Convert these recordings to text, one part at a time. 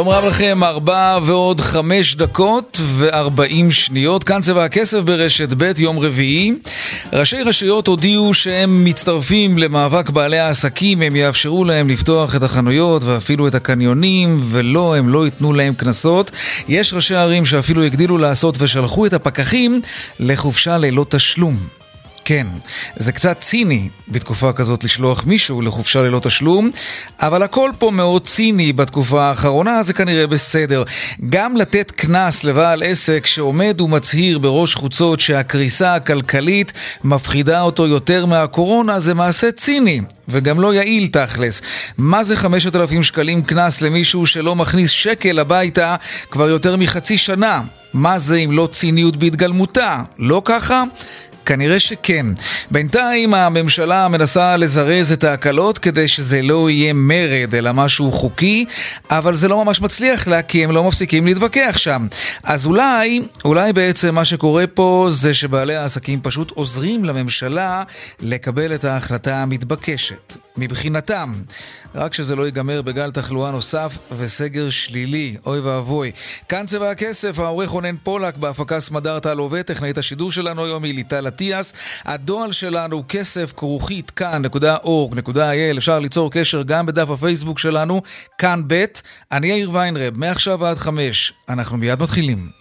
שלום רב לכם, ארבע ועוד חמש דקות וארבעים שניות. כאן צבע הכסף ברשת ב', יום רביעי. ראשי רשויות הודיעו שהם מצטרפים למאבק בעלי העסקים, הם יאפשרו להם לפתוח את החנויות ואפילו את הקניונים, ולא, הם לא ייתנו להם קנסות. יש ראשי ערים שאפילו הגדילו לעשות ושלחו את הפקחים לחופשה ללא תשלום. כן, זה קצת ציני בתקופה כזאת לשלוח מישהו לחופשה ללא תשלום, אבל הכל פה מאוד ציני בתקופה האחרונה, זה כנראה בסדר. גם לתת קנס לבעל עסק שעומד ומצהיר בראש חוצות שהקריסה הכלכלית מפחידה אותו יותר מהקורונה, זה מעשה ציני. וגם לא יעיל תכלס. מה זה 5,000 שקלים קנס למישהו שלא מכניס שקל הביתה כבר יותר מחצי שנה? מה זה אם לא ציניות בהתגלמותה? לא ככה? כנראה שכן. בינתיים הממשלה מנסה לזרז את ההקלות כדי שזה לא יהיה מרד אלא משהו חוקי, אבל זה לא ממש מצליח לה כי הם לא מפסיקים להתווכח שם. אז אולי, אולי בעצם מה שקורה פה זה שבעלי העסקים פשוט עוזרים לממשלה לקבל את ההחלטה המתבקשת. מבחינתם. רק שזה לא ייגמר בגל תחלואה נוסף וסגר שלילי. אוי ואבוי. כאן צבע הכסף, העורך רונן פולק, בהפקה סמדר טל עובד, טכנאית השידור שלנו היום היא ליטל אטיאס. הדואל שלנו כסף כרוכית כאן.org.il אפשר ליצור קשר גם בדף הפייסבוק שלנו, כאן ב'. אני יאיר ויינרב, מעכשיו עד חמש. אנחנו מיד מתחילים.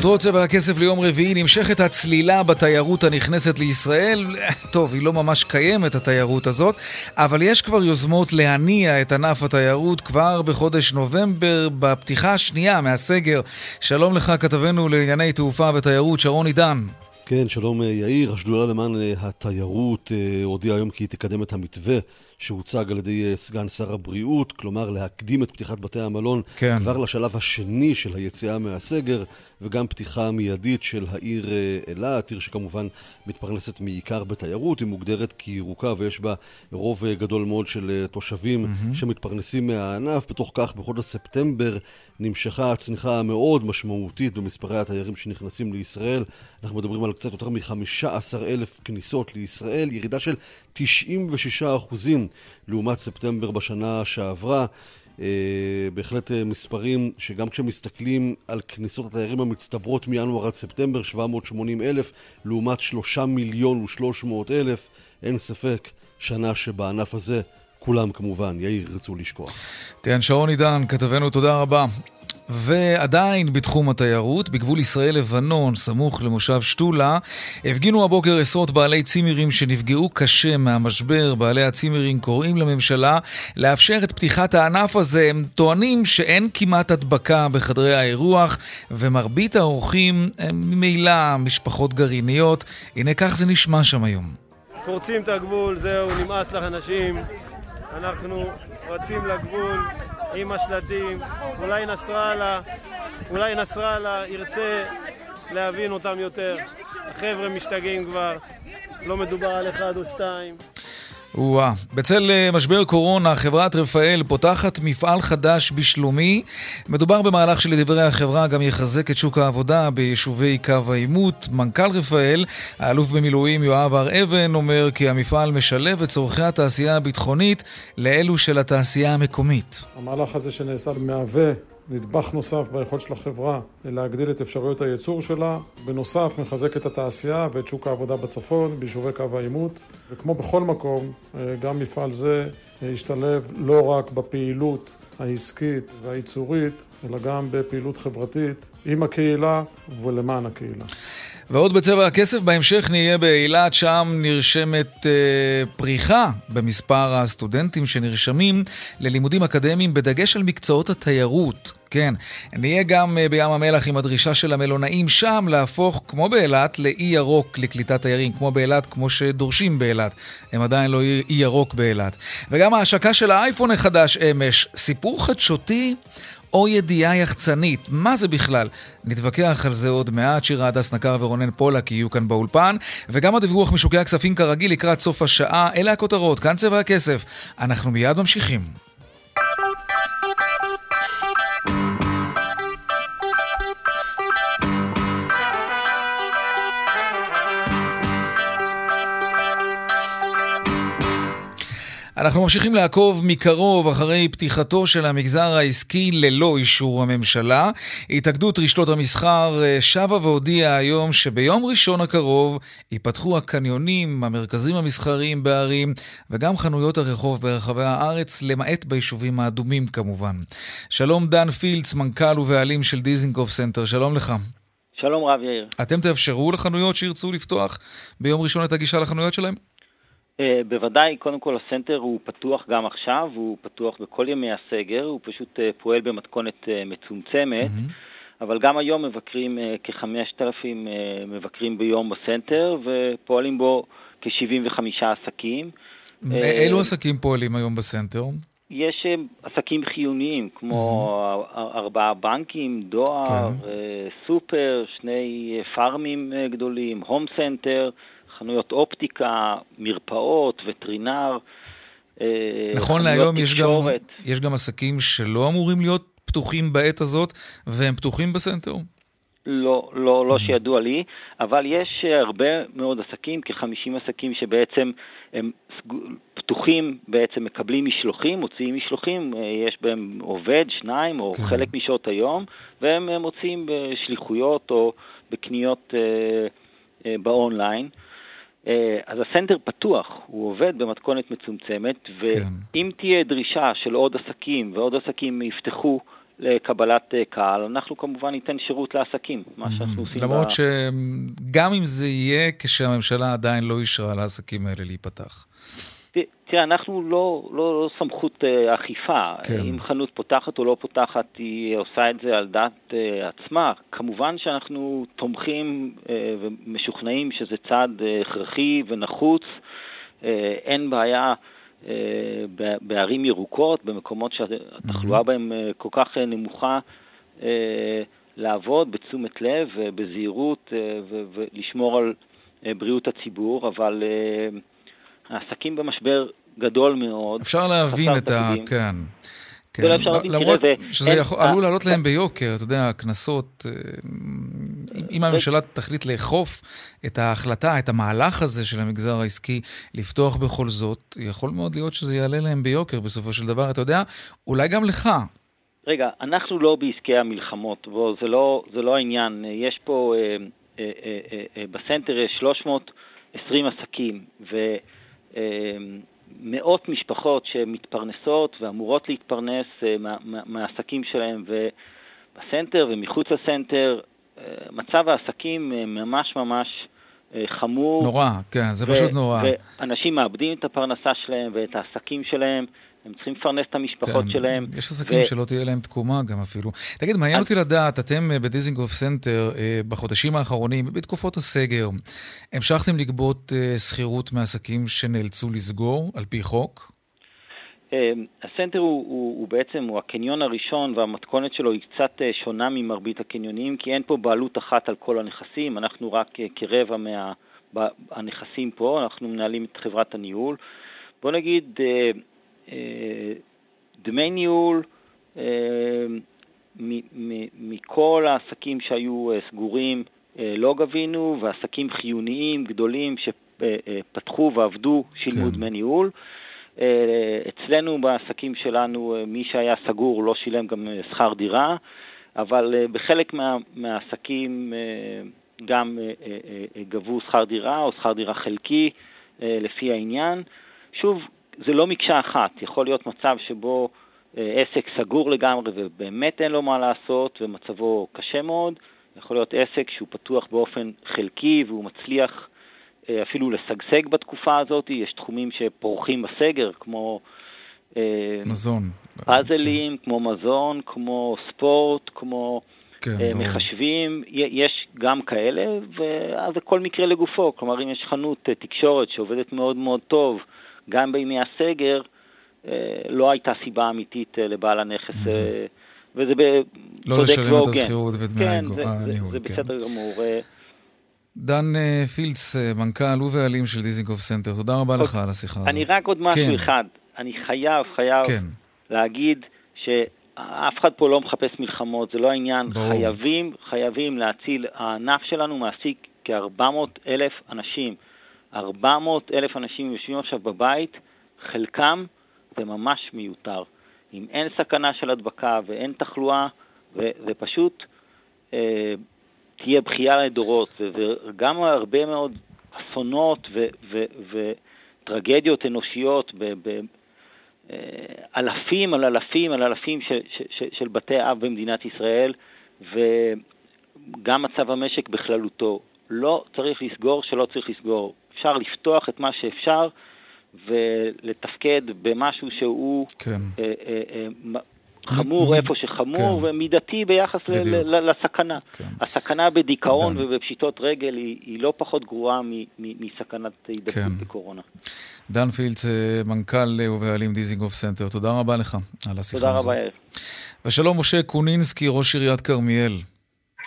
כותרות צבע הכסף ליום רביעי נמשכת הצלילה בתיירות הנכנסת לישראל. טוב, היא לא ממש קיימת, התיירות הזאת, אבל יש כבר יוזמות להניע את ענף התיירות כבר בחודש נובמבר, בפתיחה השנייה מהסגר. שלום לך, כתבנו לענייני תעופה ותיירות, שרון עידן. כן, שלום יאיר. השדולה למען אה, התיירות אה, הודיעה היום כי היא תקדם את המתווה שהוצג על ידי אה, סגן שר הבריאות, כלומר להקדים את פתיחת בתי המלון כן. כבר לשלב השני של היציאה מהסגר, וגם פתיחה מיידית של העיר אה, אילת, עיר שכמובן מתפרנסת מעיקר בתיירות, היא מוגדרת כירוקה ויש בה רוב אה, גדול מאוד של תושבים mm-hmm. שמתפרנסים מהענף. בתוך כך, בחודש ספטמבר נמשכה הצניחה המאוד משמעותית במספרי התיירים שנכנסים לישראל. אנחנו מדברים על קצת יותר מ-15 אלף כניסות לישראל, ירידה של 96 אחוזים לעומת ספטמבר בשנה שעברה. Uh, בהחלט uh, מספרים שגם כשמסתכלים על כניסות התיירים המצטברות מינואר עד ספטמבר, 780 אלף לעומת 3 מיליון ו-300 אלף, אין ספק שנה שבענף הזה כולם כמובן, יאיר, ירצו לשכוח. כן, שרון עידן, כתבנו, תודה רבה. ועדיין בתחום התיירות, בגבול ישראל-לבנון, סמוך למושב שתולה, הפגינו הבוקר עשרות בעלי צימרים שנפגעו קשה מהמשבר. בעלי הצימרים קוראים לממשלה לאפשר את פתיחת הענף הזה. הם טוענים שאין כמעט הדבקה בחדרי האירוח, ומרבית האורחים הם ממילא משפחות גרעיניות. הנה כך זה נשמע שם היום. פורצים את הגבול, זהו, נמאס לך אנשים. אנחנו רצים לגבול. עם השלטים, אולי נסראללה, אולי נסראללה ירצה להבין אותם יותר. החבר'ה משתגעים כבר, לא מדובר על אחד או שתיים. או-אה. בצל אה, משבר קורונה, חברת רפאל פותחת מפעל חדש בשלומי. מדובר במהלך שלדברי החברה גם יחזק את שוק העבודה ביישובי קו העימות. מנכ"ל רפאל, האלוף במילואים יואב הר אבן, אומר כי המפעל משלב את צורכי התעשייה הביטחונית לאלו של התעשייה המקומית. המהלך הזה שנעשה מהווה נדבך נוסף ביכולת של החברה להגדיל את אפשרויות הייצור שלה. בנוסף, מחזק את התעשייה ואת שוק העבודה בצפון, ביישובי קו העימות. וכמו בכל מקום, אה, גם מפעל זה ישתלב לא רק בפעילות העסקית והייצורית, אלא גם בפעילות חברתית עם הקהילה ולמען הקהילה. ועוד בצבע הכסף, בהמשך נהיה באילת, שם נרשמת אה, פריחה במספר הסטודנטים שנרשמים ללימודים אקדמיים בדגש על מקצועות התיירות. כן, נהיה גם אה, בים המלח עם הדרישה של המלונאים שם להפוך, כמו באילת, לאי ירוק לקליטת תיירים, כמו באילת, כמו שדורשים באילת. הם עדיין לא אי ירוק באילת. וגם ההשקה של האייפון החדש אמש, סיפור חדשותי או ידיעה יחצנית. מה זה בכלל? נתווכח על זה עוד מעט. שירה הדס נקר ורונן פולק יהיו כאן באולפן, וגם הדיווח משוקי הכספים כרגיל לקראת סוף השעה. אלה הכותרות, כאן צבע הכסף. אנחנו מיד ממשיכים. אנחנו ממשיכים לעקוב מקרוב אחרי פתיחתו של המגזר העסקי ללא אישור הממשלה. התאגדות רשתות המסחר אה, שבה והודיעה היום שביום ראשון הקרוב ייפתחו הקניונים, המרכזים המסחריים בערים וגם חנויות הרחוב ברחבי הארץ, למעט ביישובים האדומים כמובן. שלום דן פילץ, מנכ"ל ובעלים של דיזינגוף סנטר, שלום לך. שלום רב יאיר. אתם תאפשרו לחנויות שירצו לפתוח ביום ראשון את הגישה לחנויות שלהם? אה, בוודאי, קודם כל הסנטר הוא פתוח גם עכשיו, הוא פתוח בכל ימי הסגר, הוא פשוט אה, פועל במתכונת אה, מצומצמת, אמ-המ. אבל גם היום מבקרים אה, כ-5,000 אה, מבקרים ביום בסנטר, ופועלים בו כ-75 עסקים. אילו עסקים פועלים היום בסנטר? יש עסקים חיוניים, כמו. ארבעה בנקים, דואר, כן. סופר, שני פארמים גדולים, הום סנטר. חנויות אופטיקה, מרפאות, וטרינר. אה, נכון להיום יש גם, יש גם עסקים שלא אמורים להיות פתוחים בעת הזאת, והם פתוחים בסנטר? לא, לא, לא. שידוע לי, אבל יש הרבה מאוד עסקים, כ-50 עסקים שבעצם הם פתוחים, בעצם מקבלים משלוחים, מוציאים משלוחים, אה, יש בהם עובד, שניים, או כן. חלק משעות היום, והם מוציאים בשליחויות או בקניות אה, אה, באונליין. אה, אז הסנטר פתוח, הוא עובד במתכונת מצומצמת, ואם כן. תהיה דרישה של עוד עסקים ועוד עסקים יפתחו לקבלת אה, קהל, אנחנו כמובן ניתן שירות לעסקים, מה שאנחנו עושים. למרות ב... שגם אם זה יהיה כשהממשלה עדיין לא אישרה לעסקים האלה להיפתח. תראה, אנחנו לא, לא, לא סמכות uh, אכיפה. כן. אם חנות פותחת או לא פותחת, היא עושה את זה על דעת uh, עצמה. כמובן שאנחנו תומכים uh, ומשוכנעים שזה צעד uh, הכרחי ונחוץ. Uh, אין בעיה uh, בערים ירוקות, במקומות שהתחלואה. בהם uh, כל כך uh, נמוכה, uh, לעבוד בתשומת לב ובזהירות uh, ולשמור על uh, בריאות הציבור, אבל... העסקים במשבר גדול מאוד. אפשר להבין את ה... כן. כן. לא אפשר להבין, למרות שזה יכול, עלול לעלות להם ביוקר, אתה יודע, הקנסות, אה, אם הממשלה תחליט לאכוף את ההחלטה, את המהלך הזה של המגזר העסקי, לפתוח בכל זאת, יכול מאוד להיות שזה יעלה להם ביוקר בסופו של דבר, אתה יודע, אולי גם לך. רגע, אנחנו לא בעסקי המלחמות, בוא, זה לא, זה לא העניין. יש פה, אה, אה, אה, אה, בסנטר יש 320 עסקים, ו... אמ, מאות משפחות שמתפרנסות ואמורות להתפרנס אה, מה, מה, מהעסקים שלהם, ובסנטר ומחוץ לסנטר, אה, מצב העסקים אה, ממש ממש חמור. נורא, כן, זה ו- פשוט נורא. ואנשים מאבדים את הפרנסה שלהם ואת העסקים שלהם. הם צריכים לפרנס את המשפחות כן, שלהם. יש עסקים ו... שלא תהיה להם תקומה גם אפילו. תגיד, מעניין אז... אותי לדעת, אתם אה, בדיזינגוף סנטר, אה, בחודשים האחרונים, בתקופות הסגר, המשכתם לגבות אה, שכירות מעסקים שנאלצו לסגור על פי חוק? הסנטר הוא, הוא, הוא בעצם, הוא הקניון הראשון והמתכונת שלו היא קצת שונה ממרבית הקניונים, כי אין פה בעלות אחת על כל הנכסים, אנחנו רק כרבע מהנכסים פה, אנחנו מנהלים את חברת הניהול. בוא נגיד, דמי ניהול אה, מכל העסקים שהיו אה, סגורים לא גבינו, ועסקים חיוניים גדולים שפתחו ועבדו שילמו כן. דמי ניהול. אצלנו בעסקים שלנו, מי שהיה סגור לא שילם גם שכר דירה, אבל בחלק מה, מהעסקים גם גבו שכר דירה או שכר דירה חלקי לפי העניין. שוב, זה לא מקשה אחת, יכול להיות מצב שבו אה, עסק סגור לגמרי ובאמת אין לו מה לעשות ומצבו קשה מאוד, יכול להיות עסק שהוא פתוח באופן חלקי והוא מצליח אה, אפילו לשגשג בתקופה הזאת, יש תחומים שפורחים בסגר, כמו... אה, מזון. פאזלים, כן. כמו מזון, כמו ספורט, כמו כן, מחשבים, יש גם כאלה, ואז כל מקרה לגופו. כלומר, אם יש חנות תקשורת שעובדת מאוד מאוד טוב, גם בימי הסגר אה, לא הייתה סיבה אמיתית אה, לבעל הנכס אה, וזה לא צודק לשלם את השכירות ודמי כן, הניהול. זה, זה כן. בסדר גמור. דן פילץ, מנכ"ל ובעלים של דיזינגוף סנטר, תודה רבה לך על השיחה הזאת. אני רק עוד משהו כן. אחד. אני חייב, חייב כן. להגיד שאף אחד פה לא מחפש מלחמות, זה לא העניין. ברור. חייבים, חייבים להציל. הענף שלנו מעסיק כ-400 אלף אנשים. 400 אלף אנשים יושבים עכשיו בבית, חלקם זה ממש מיותר. אם אין סכנה של הדבקה ואין תחלואה, זה פשוט אה, תהיה בכייה לדורות, וגם הרבה מאוד אסונות וטרגדיות אנושיות ב, ב, אה, על אלפים על אלפים של, של, של בתי אב במדינת ישראל, וגם מצב המשק בכללותו. לא צריך לסגור שלא צריך לסגור. אפשר לפתוח את מה שאפשר ולתפקד במשהו שהוא כן. אה, אה, אה, חמור מ- איפה שחמור, כן. ומידתי ביחס ל- ל- לסכנה. כן. הסכנה בדיכאון דן. ובפשיטות רגל היא, היא לא פחות גרועה מ- מ- מסכנת הידבקות כן. בקורונה. דן פילץ, מנכ"ל ובעלים דיזינגוף סנטר, תודה רבה לך על השיחה הזאת. תודה רבה, יאיר. ושלום, משה קונינסקי, ראש עיריית כרמיאל.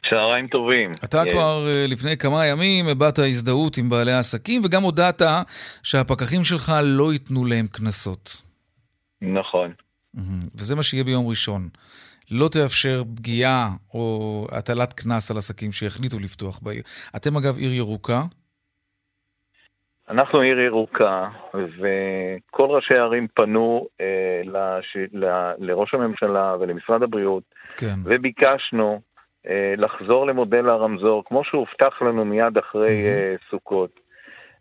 צהריים טובים. אתה אה. כבר אה, לפני כמה ימים הבעת הזדהות עם בעלי העסקים, וגם הודעת שהפקחים שלך לא ייתנו להם קנסות. נכון. וזה מה שיהיה ביום ראשון. לא תאפשר פגיעה או הטלת קנס על עסקים שהחליטו לפתוח בעיר. אתם אגב עיר ירוקה? אנחנו עיר ירוקה, וכל ראשי הערים פנו אה, לש... ל... לראש הממשלה ולמשרד הבריאות, כן. וביקשנו אה, לחזור למודל הרמזור, כמו שהובטח לנו מיד אחרי mm-hmm. סוכות.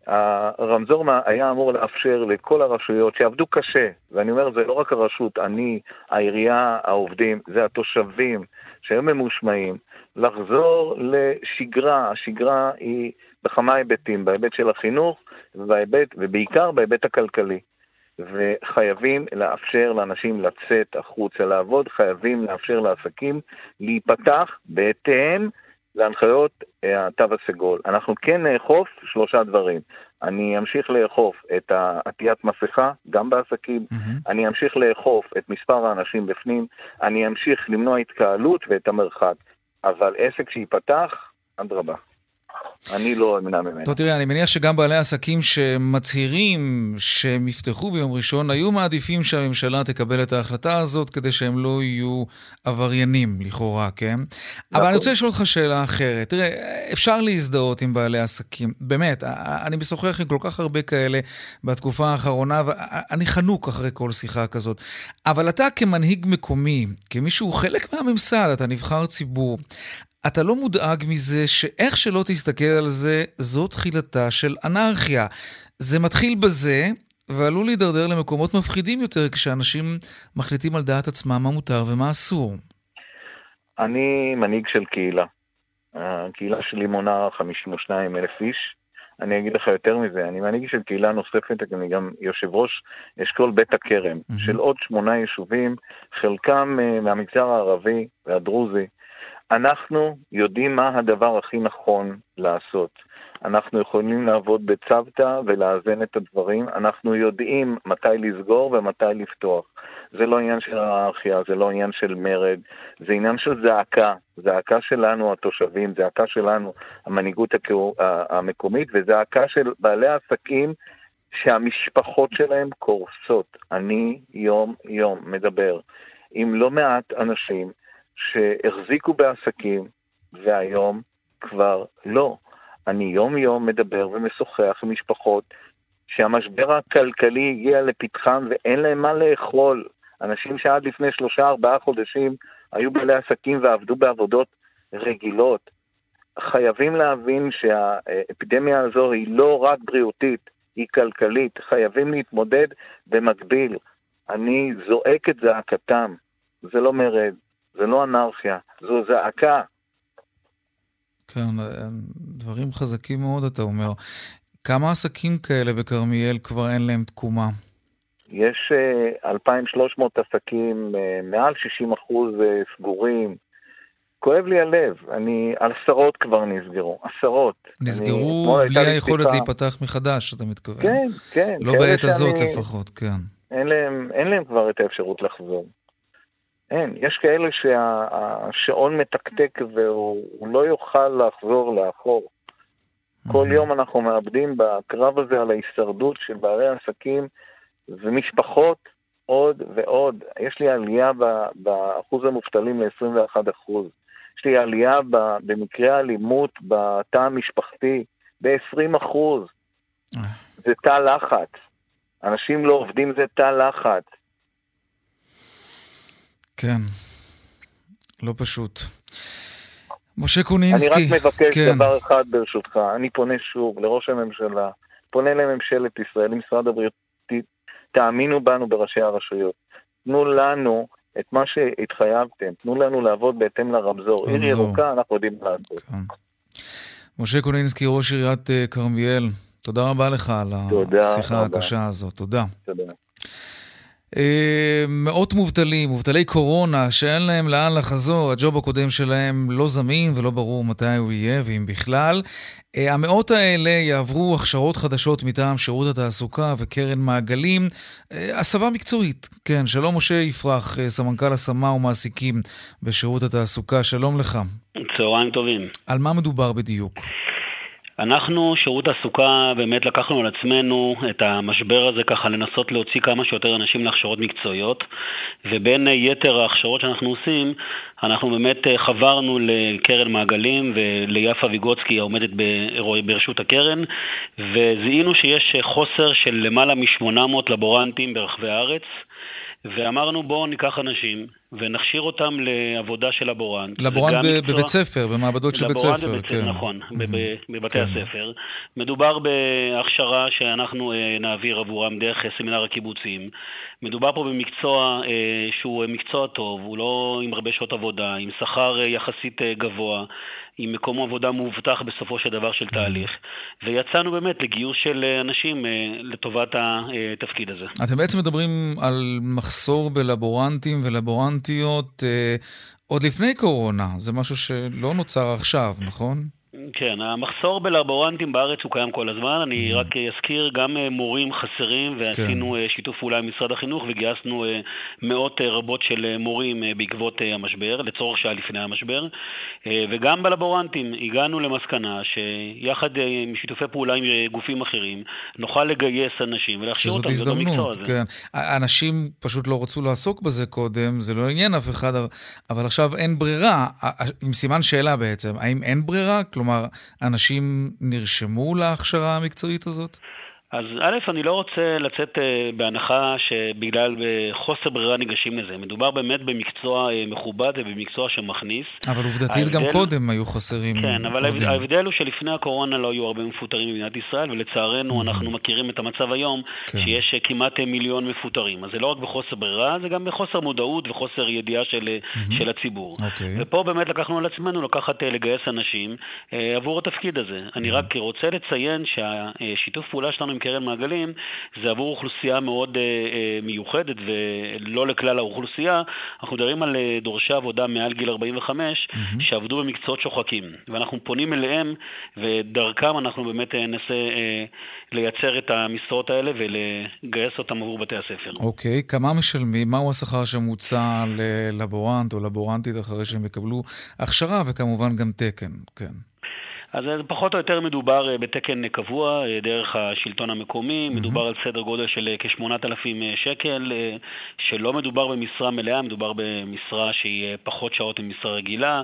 הרמזור היה אמור לאפשר לכל הרשויות שעבדו קשה, ואני אומר, זה לא רק הרשות, אני, העירייה, העובדים, זה התושבים שהיו ממושמעים, לחזור לשגרה. השגרה היא בכמה היבטים, בהיבט של החינוך, ובהיבט, ובעיקר בהיבט הכלכלי. וחייבים לאפשר לאנשים לצאת החוצה לעבוד, חייבים לאפשר לעסקים להיפתח בהתאם להנחיות אה, התו הסגול. אנחנו כן נאכוף שלושה דברים. אני אמשיך לאכוף את עטיית מסכה, גם בעסקים, mm-hmm. אני אמשיך לאכוף את מספר האנשים בפנים, אני אמשיך למנוע התקהלות ואת המרחק. אבל עסק שייפתח, אדרבה. אני לא אמנע ממנו. טוב, תראה, אני מניח שגם בעלי עסקים שמצהירים שהם יפתחו ביום ראשון, היו מעדיפים שהממשלה תקבל את ההחלטה הזאת כדי שהם לא יהיו עבריינים, לכאורה, כן? אבל אני נכון. רוצה לשאול אותך שאלה אחרת. תראה, אפשר להזדהות עם בעלי עסקים. באמת, אני משוחח עם כל כך הרבה כאלה בתקופה האחרונה, ואני חנוק אחרי כל שיחה כזאת. אבל אתה כמנהיג מקומי, כמישהו חלק מהממסד, אתה נבחר ציבור, אתה לא מודאג מזה שאיך שלא תסתכל על זה, זו תחילתה של אנרכיה. זה מתחיל בזה, ועלול להידרדר למקומות מפחידים יותר כשאנשים מחליטים על דעת עצמם מה מותר ומה אסור. אני מנהיג של קהילה. הקהילה שלי מונה 52 אלף איש. אני אגיד לך יותר מזה, אני מנהיג של קהילה נוספת, אני גם יושב ראש אשכול בית הכרם, mm-hmm. של עוד שמונה יישובים, חלקם uh, מהמגזר הערבי והדרוזי. אנחנו יודעים מה הדבר הכי נכון לעשות. אנחנו יכולים לעבוד בצוותא ולאזן את הדברים, אנחנו יודעים מתי לסגור ומתי לפתוח. זה לא עניין של היררכיה, זה לא עניין של מרד, זה עניין של זעקה, זעקה שלנו התושבים, זעקה שלנו המנהיגות המקומית וזעקה של בעלי העסקים שהמשפחות שלהם קורסות. אני יום-יום מדבר עם לא מעט אנשים שהחזיקו בעסקים, והיום כבר לא. אני יום-יום מדבר ומשוחח עם משפחות שהמשבר הכלכלי הגיע לפתחם ואין להם מה לאכול. אנשים שעד לפני שלושה ארבעה חודשים היו בעלי עסקים ועבדו בעבודות רגילות. חייבים להבין שהאפידמיה הזו היא לא רק בריאותית, היא כלכלית. חייבים להתמודד במקביל. אני זועק את זעקתם. זה לא מרד, זה לא אנרכיה, זו זעקה. כן, דברים חזקים מאוד, אתה אומר. כמה עסקים כאלה בכרמיאל כבר אין להם תקומה? יש 2,300 אה, עסקים, אה, מעל 60 אחוז אה, סגורים. כואב לי הלב, אני, עשרות כבר נסגרו, עשרות. נסגרו אני, בלי היכולת שיחה... להיפתח מחדש, אתה מתכוון. כן, כן. לא בעת הזאת שאני... לפחות, כן. אין להם, אין להם כבר את האפשרות לחזור. אין. יש כאלה שהשעון מתקתק והוא לא יוכל לחזור לאחור. כל יום אנחנו מאבדים בקרב הזה על ההישרדות של בעלי עסקים ומשפחות עוד ועוד. יש לי עלייה באחוז המובטלים ל-21 אחוז. יש לי עלייה במקרי האלימות בתא המשפחתי ב-20 אחוז. אה. זה תא לחץ. אנשים לא עובדים זה תא לחץ. כן, לא פשוט. משה קונינסקי. אני רק מבקש כן. דבר אחד ברשותך, אני פונה שוב לראש הממשלה, פונה לממשלת ישראל, למשרד הבריאות, תאמינו בנו בראשי הרשויות. תנו לנו את מה שהתחייבתם, תנו לנו לעבוד בהתאם לרמזור. עיר ירוקה, אנחנו יודעים לעשות. כן. משה קונינסקי, ראש עיריית אה, כרמיאל, תודה רבה לך על השיחה הקשה הזאת. תודה. תודה. אה, מאות מובטלים, מובטלי קורונה, שאין להם לאן לחזור, הג'וב הקודם שלהם לא זמין ולא ברור מתי הוא יהיה, ואם בכלל. אה, המאות האלה יעברו הכשרות חדשות מטעם שירות התעסוקה וקרן מעגלים, אה, הסבה מקצועית. כן, שלום משה יפרח, סמנכ"ל השמה ומעסיקים בשירות התעסוקה, שלום לך. צהריים טובים. על מה מדובר בדיוק? אנחנו, שירות תעסוקה, באמת לקחנו על עצמנו את המשבר הזה ככה לנסות להוציא כמה שיותר אנשים להכשרות מקצועיות, ובין יתר ההכשרות שאנחנו עושים, אנחנו באמת אה, חברנו לקרן מעגלים וליפה ויגוצקי העומדת ברשות הקרן, וזיהינו שיש חוסר של למעלה מ-800 לבורנטים ברחבי הארץ. ואמרנו בואו ניקח אנשים ונכשיר אותם לעבודה של לבורנט. לבורנט מקצוע... בבית ספר, במעבדות של בית ספר. לבורנט כן. נכון, mm-hmm. בבתי כן. הספר. מדובר בהכשרה שאנחנו אה, נעביר עבורם דרך סמינר הקיבוצים. מדובר פה במקצוע אה, שהוא מקצוע טוב, הוא לא עם הרבה שעות עבודה, עם שכר אה, יחסית גבוה. עם מקום עבודה מאובטח בסופו של דבר של תהליך. ויצאנו באמת לגיוס של אנשים לטובת התפקיד הזה. אתם בעצם מדברים על מחסור בלבורנטים ולבורנטיות עוד לפני קורונה. זה משהו שלא נוצר עכשיו, נכון? כן, המחסור בלבורנטים בארץ הוא קיים כל הזמן. אני mm. רק אזכיר, גם אה, מורים חסרים, ועשינו כן. אה, שיתוף פעולה עם משרד החינוך, וגייסנו אה, מאות רבות של מורים בעקבות המשבר, לצורך שהיה לפני המשבר. וגם בלבורנטים הגענו למסקנה שיחד עם שיתופי פעולה עם גופים אחרים, נוכל לגייס אנשים ולהכשיר אותם זאת הזדמנות, כן. אנשים פשוט לא רצו לעסוק בזה קודם, זה לא עניין אף אחד, אבל עכשיו אין ברירה, עם סימן שאלה בעצם, האם אין ברירה? כלומר, אנשים נרשמו להכשרה המקצועית הזאת? אז א', אני לא רוצה לצאת אה, בהנחה שבגלל אה, חוסר ברירה ניגשים לזה. מדובר באמת במקצוע אה, מכובד ובמקצוע שמכניס. אבל עובדתית ההבדל... גם קודם היו חסרים כן, אבל קודם. ההבדל הוא שלפני הקורונה לא היו הרבה מפוטרים במדינת ישראל, ולצערנו mm-hmm. אנחנו מכירים את המצב היום, כן. שיש כמעט מיליון מפוטרים. אז זה לא רק בחוסר ברירה, זה גם בחוסר מודעות וחוסר ידיעה של, mm-hmm. של הציבור. Okay. אוקיי. ופה באמת לקחנו על עצמנו לקחת לגייס אנשים עבור התפקיד הזה. Mm-hmm. אני רק רוצה לציין שהשיתוף פעולה שלנו עם קרן מעגלים, זה עבור אוכלוסייה מאוד אה, אה, מיוחדת ולא לכלל האוכלוסייה. אנחנו מדברים על אה, דורשי עבודה מעל גיל 45 mm-hmm. שעבדו במקצועות שוחקים, ואנחנו פונים אליהם ודרכם אנחנו באמת ננסה לייצר את המשרות האלה ולגייס אותם עבור בתי הספר. אוקיי, okay. כמה משלמים? מהו השכר שמוצע ללבורנט או לבורנטית אחרי שהם יקבלו הכשרה וכמובן גם תקן? כן. אז פחות או יותר מדובר אה, בתקן קבוע אה, דרך השלטון המקומי, mm-hmm. מדובר על סדר גודל של אה, כ-8,000 שקל, שלא מדובר במשרה מלאה, מדובר במשרה שהיא פחות שעות ממשרה רגילה,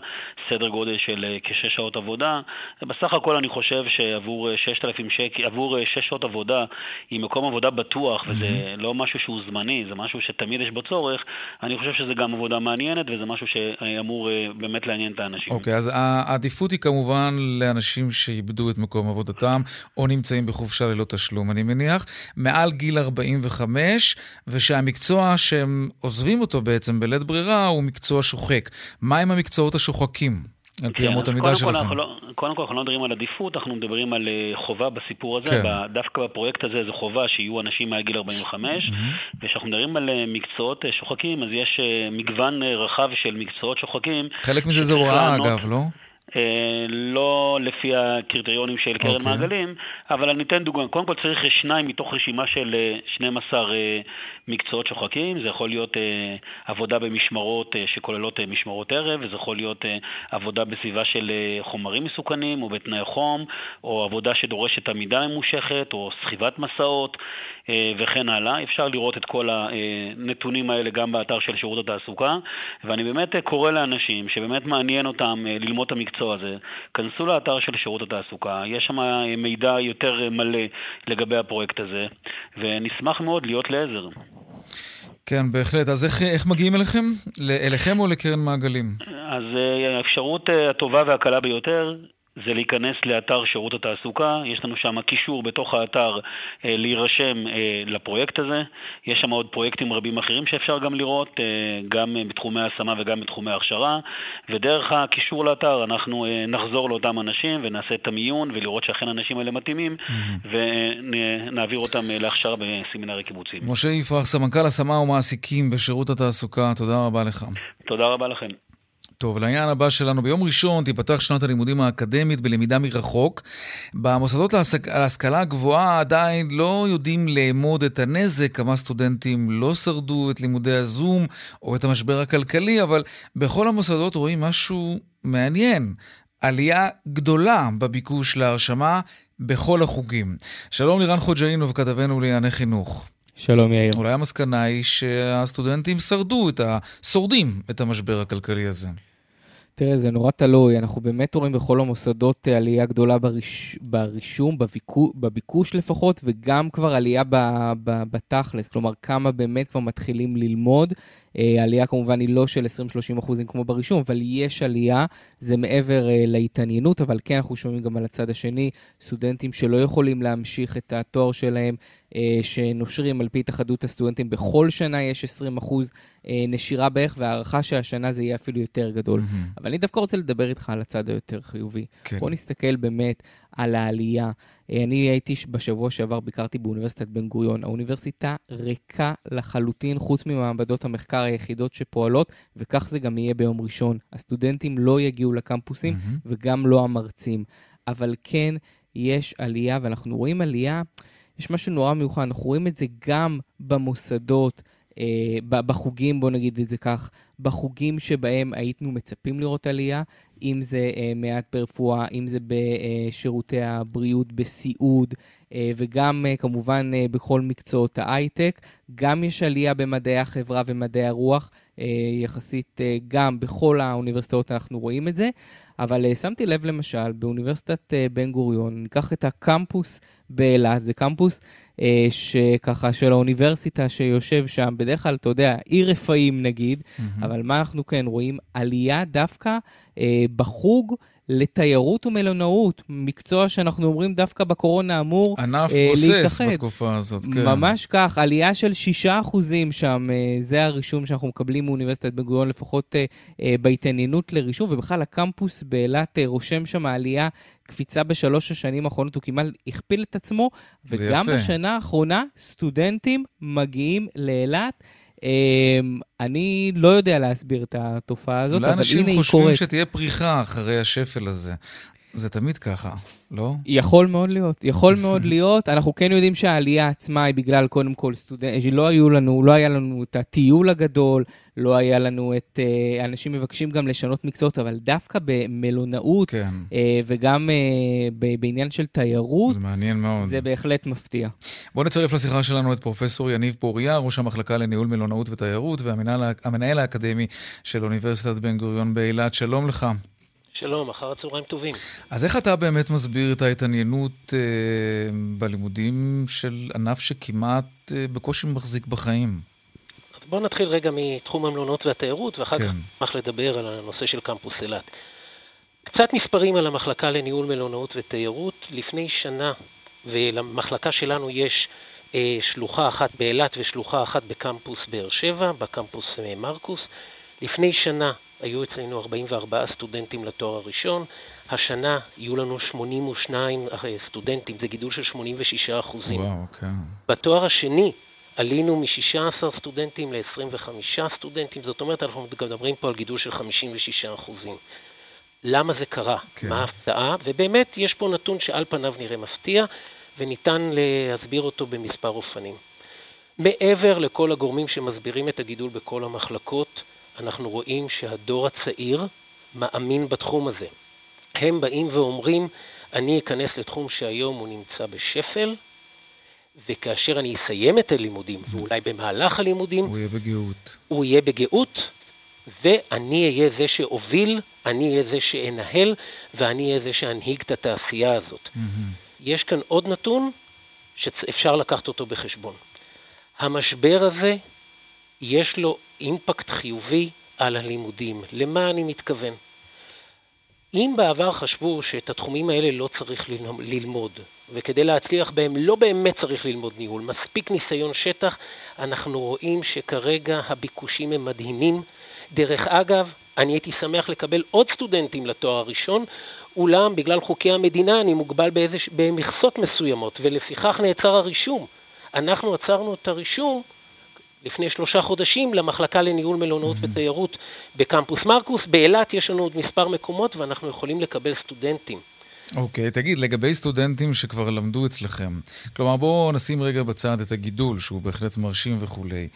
סדר גודל של כ-6 שעות עבודה. בסך הכל אני חושב שעבור 6,000 שקל, עבור 6 שעות עבודה עם מקום עבודה בטוח, mm-hmm. וזה לא משהו שהוא זמני, זה משהו שתמיד יש בו צורך, אני חושב שזה גם עבודה מעניינת וזה משהו שאמור באמת לעניין את האנשים. אוקיי, okay, אז העדיפות היא כמובן אנשים שאיבדו את מקום עבודתם או נמצאים בחופשה ללא תשלום, אני מניח, מעל גיל 45, ושהמקצוע שהם עוזבים אותו בעצם בלית ברירה הוא מקצוע שוחק. מה עם המקצועות השוחקים? על פי כן, אמות המידה שלכם. לא, קודם כל אנחנו לא מדברים על עדיפות, אנחנו מדברים על אה, חובה בסיפור הזה. כן. דווקא בפרויקט הזה זו חובה שיהיו אנשים מעל גיל 45, mm-hmm. וכשאנחנו מדברים על אה, מקצועות אה, שוחקים, אז יש מגוון רחב של מקצועות שוחקים. חלק מזה זה הוראה אגב, לא? אה, לא לפי הקריטריונים של קרן okay. אוקיי. מעגלים, אבל אני אתן דוגמא. קודם כל צריך שניים מתוך רשימה של 12 אה, מקצועות שוחקים. זה יכול להיות עבודה במשמרות שכוללות משמרות ערב, וזה יכול להיות עבודה בסביבה של חומרים מסוכנים או בתנאי חום, או עבודה שדורשת עמידה ממושכת, או סחיבת מסעות. וכן הלאה. אפשר לראות את כל הנתונים האלה גם באתר של שירות התעסוקה, ואני באמת קורא לאנשים שבאמת מעניין אותם ללמוד את המקצוע המקצוע הזה, כנסו לאתר של שירות התעסוקה, יש שם מידע יותר מלא לגבי הפרויקט הזה, ונשמח מאוד להיות לעזר. כן, בהחלט. אז איך, איך מגיעים אליכם? אליכם או לקרן מעגלים? אז אה, האפשרות אה, הטובה והקלה ביותר זה להיכנס לאתר שירות התעסוקה, יש לנו שם קישור בתוך האתר אה, להירשם אה, לפרויקט הזה, יש שם עוד פרויקטים רבים אחרים שאפשר גם לראות, אה, גם אה, בתחומי ההשמה וגם בתחומי ההכשרה, ודרך הקישור לאתר אנחנו אה, נחזור לאותם אנשים ונעשה את המיון ולראות שאכן האנשים האלה מתאימים, mm-hmm. ונעביר אותם אה, להכשרה בסמינרי קיבוצים. משה יפרח, סמנכ"ל השמה ומעסיקים בשירות התעסוקה, תודה רבה לך. תודה רבה לכם. טוב, לעניין הבא שלנו, ביום ראשון תיפתח שנת הלימודים האקדמית בלמידה מרחוק. במוסדות להשכלה הגבוהה עדיין לא יודעים לאמוד את הנזק, כמה סטודנטים לא שרדו את לימודי הזום או את המשבר הכלכלי, אבל בכל המוסדות רואים משהו מעניין. עלייה גדולה בביקוש להרשמה בכל החוגים. שלום לירן חוג'אינוב, כתבנו לענייני חינוך. שלום יאיר. אולי המסקנה היא שהסטודנטים שרדו את ה... שורדים את המשבר הכלכלי הזה. תראה, זה נורא תלוי. אנחנו באמת רואים בכל המוסדות אה, עלייה גדולה בריש... ברישום, בביקו... בביקוש לפחות, וגם כבר עלייה ב... ב... בתכלס. כלומר, כמה באמת כבר מתחילים ללמוד. אה, העלייה כמובן היא לא של 20-30 אחוזים כמו ברישום, אבל יש עלייה, זה מעבר אה, להתעניינות, אבל כן אנחנו שומעים גם על הצד השני, סטודנטים שלא יכולים להמשיך את התואר שלהם, אה, שנושרים על פי התאחדות הסטודנטים, בכל שנה יש 20 אחוז נשירה בערך, והערכה שהשנה זה יהיה אפילו יותר גדול. Mm-hmm. אבל אני דווקא רוצה לדבר איתך על הצד היותר חיובי. כן. בוא נסתכל באמת על העלייה. אה, אני הייתי בשבוע שעבר, ביקרתי באוניברסיטת בן גוריון. האוניברסיטה ריקה לחלוטין, חוץ ממעבדות המחקר היחידות שפועלות, וכך זה גם יהיה ביום ראשון. הסטודנטים לא יגיעו לקמפוסים mm-hmm. וגם לא המרצים. אבל כן, יש עלייה, ואנחנו רואים עלייה, יש משהו נורא מיוחד, אנחנו רואים את זה גם במוסדות. אה, בחוגים, בוא נגיד את זה כך, בחוגים שבהם היינו מצפים לראות עלייה, אם זה אה, מעט ברפואה, אם זה בשירותי הבריאות, בסיעוד, אה, וגם כמובן בכל מקצועות ההייטק. גם יש עלייה במדעי החברה ומדעי הרוח, יחסית גם בכל האוניברסיטאות אנחנו רואים את זה. אבל שמתי לב למשל, באוניברסיטת בן גוריון, ניקח את הקמפוס באילת, זה קמפוס אה, שככה של האוניברסיטה שיושב שם, בדרך כלל, אתה יודע, עיר רפאים נגיד, mm-hmm. אבל מה אנחנו כן רואים? עלייה דווקא אה, בחוג. לתיירות ומלונאות, מקצוע שאנחנו אומרים דווקא בקורונה אמור ענף אה, גוסס בתקופה הזאת, כן. ממש כך, עלייה של 6% שם, אה, זה הרישום שאנחנו מקבלים מאוניברסיטת בן גוריון, לפחות אה, אה, בהתעניינות לרישום, ובכלל הקמפוס באילת אה, רושם שם עלייה, קפיצה בשלוש השנים האחרונות, הוא כמעט הכפיל את עצמו, וגם בשנה האחרונה סטודנטים מגיעים לאילת. אמ, אני לא יודע להסביר את התופעה הזאת, אבל הנה היא קורית. אולי אנשים חושבים שתהיה פריחה אחרי השפל הזה. זה תמיד ככה, לא? יכול מאוד להיות, יכול מאוד להיות. אנחנו כן יודעים שהעלייה עצמה היא בגלל, קודם כל, סטודנט, שלא היו לנו, לא היה לנו את הטיול הגדול, לא היה לנו את... אה, אנשים מבקשים גם לשנות מקצועות, אבל דווקא במלונאות, כן. אה, וגם אה, בעניין של תיירות, זה מעניין מאוד. זה בהחלט מפתיע. בואו נצרף לשיחה שלנו את פרופסור יניב פוריה, ראש המחלקה לניהול מלונאות ותיירות, והמנהל האקדמי של אוניברסיטת בן גוריון באילת. שלום לך. שלום, אחר הצהריים טובים. אז איך אתה באמת מסביר את ההתעניינות אה, בלימודים של ענף שכמעט אה, בקושי מחזיק בחיים? בואו נתחיל רגע מתחום המלונות והתיירות, ואחר כן. כך נשמח לדבר על הנושא של קמפוס אילת. קצת מספרים על המחלקה לניהול מלונאות ותיירות. לפני שנה, ולמחלקה שלנו יש אה, שלוחה אחת באילת ושלוחה אחת בקמפוס באר שבע, בקמפוס אה, מרקוס. לפני שנה היו אצלנו 44 סטודנטים לתואר הראשון, השנה יהיו לנו 82 אה, סטודנטים, זה גידול של 86 אחוזים. וואו, כן. בתואר השני עלינו מ-16 סטודנטים ל-25 סטודנטים, זאת אומרת אנחנו מדברים פה על גידול של 56 אחוזים. למה זה קרה, כן. מה ההפתעה, ובאמת יש פה נתון שעל פניו נראה מפתיע, וניתן להסביר אותו במספר אופנים. מעבר לכל הגורמים שמסבירים את הגידול בכל המחלקות, אנחנו רואים שהדור הצעיר מאמין בתחום הזה. הם באים ואומרים, אני אכנס לתחום שהיום הוא נמצא בשפל, וכאשר אני אסיים את הלימודים, ואולי במהלך הלימודים, הוא יהיה בגאות. הוא יהיה בגאות, ואני אהיה זה שאוביל, אני אהיה זה שאנהל, ואני אהיה זה שאנהיג את התעשייה הזאת. יש כאן עוד נתון שאפשר לקחת אותו בחשבון. המשבר הזה, יש לו אימפקט חיובי על הלימודים. למה אני מתכוון? אם בעבר חשבו שאת התחומים האלה לא צריך ללמוד, וכדי להצליח בהם לא באמת צריך ללמוד ניהול, מספיק ניסיון שטח, אנחנו רואים שכרגע הביקושים הם מדהימים. דרך אגב, אני הייתי שמח לקבל עוד סטודנטים לתואר הראשון, אולם בגלל חוקי המדינה אני מוגבל באיזוש... במכסות מסוימות, ולפיכך נעצר הרישום. אנחנו עצרנו את הרישום לפני שלושה חודשים למחלקה לניהול מלונאות. ותיירות בקמפוס מרקוס. באילת יש לנו עוד מספר מקומות ואנחנו יכולים לקבל סטודנטים. אוקיי, okay, תגיד, לגבי סטודנטים שכבר למדו אצלכם, כלומר בואו נשים רגע בצד את הגידול, שהוא בהחלט מרשים וכולי.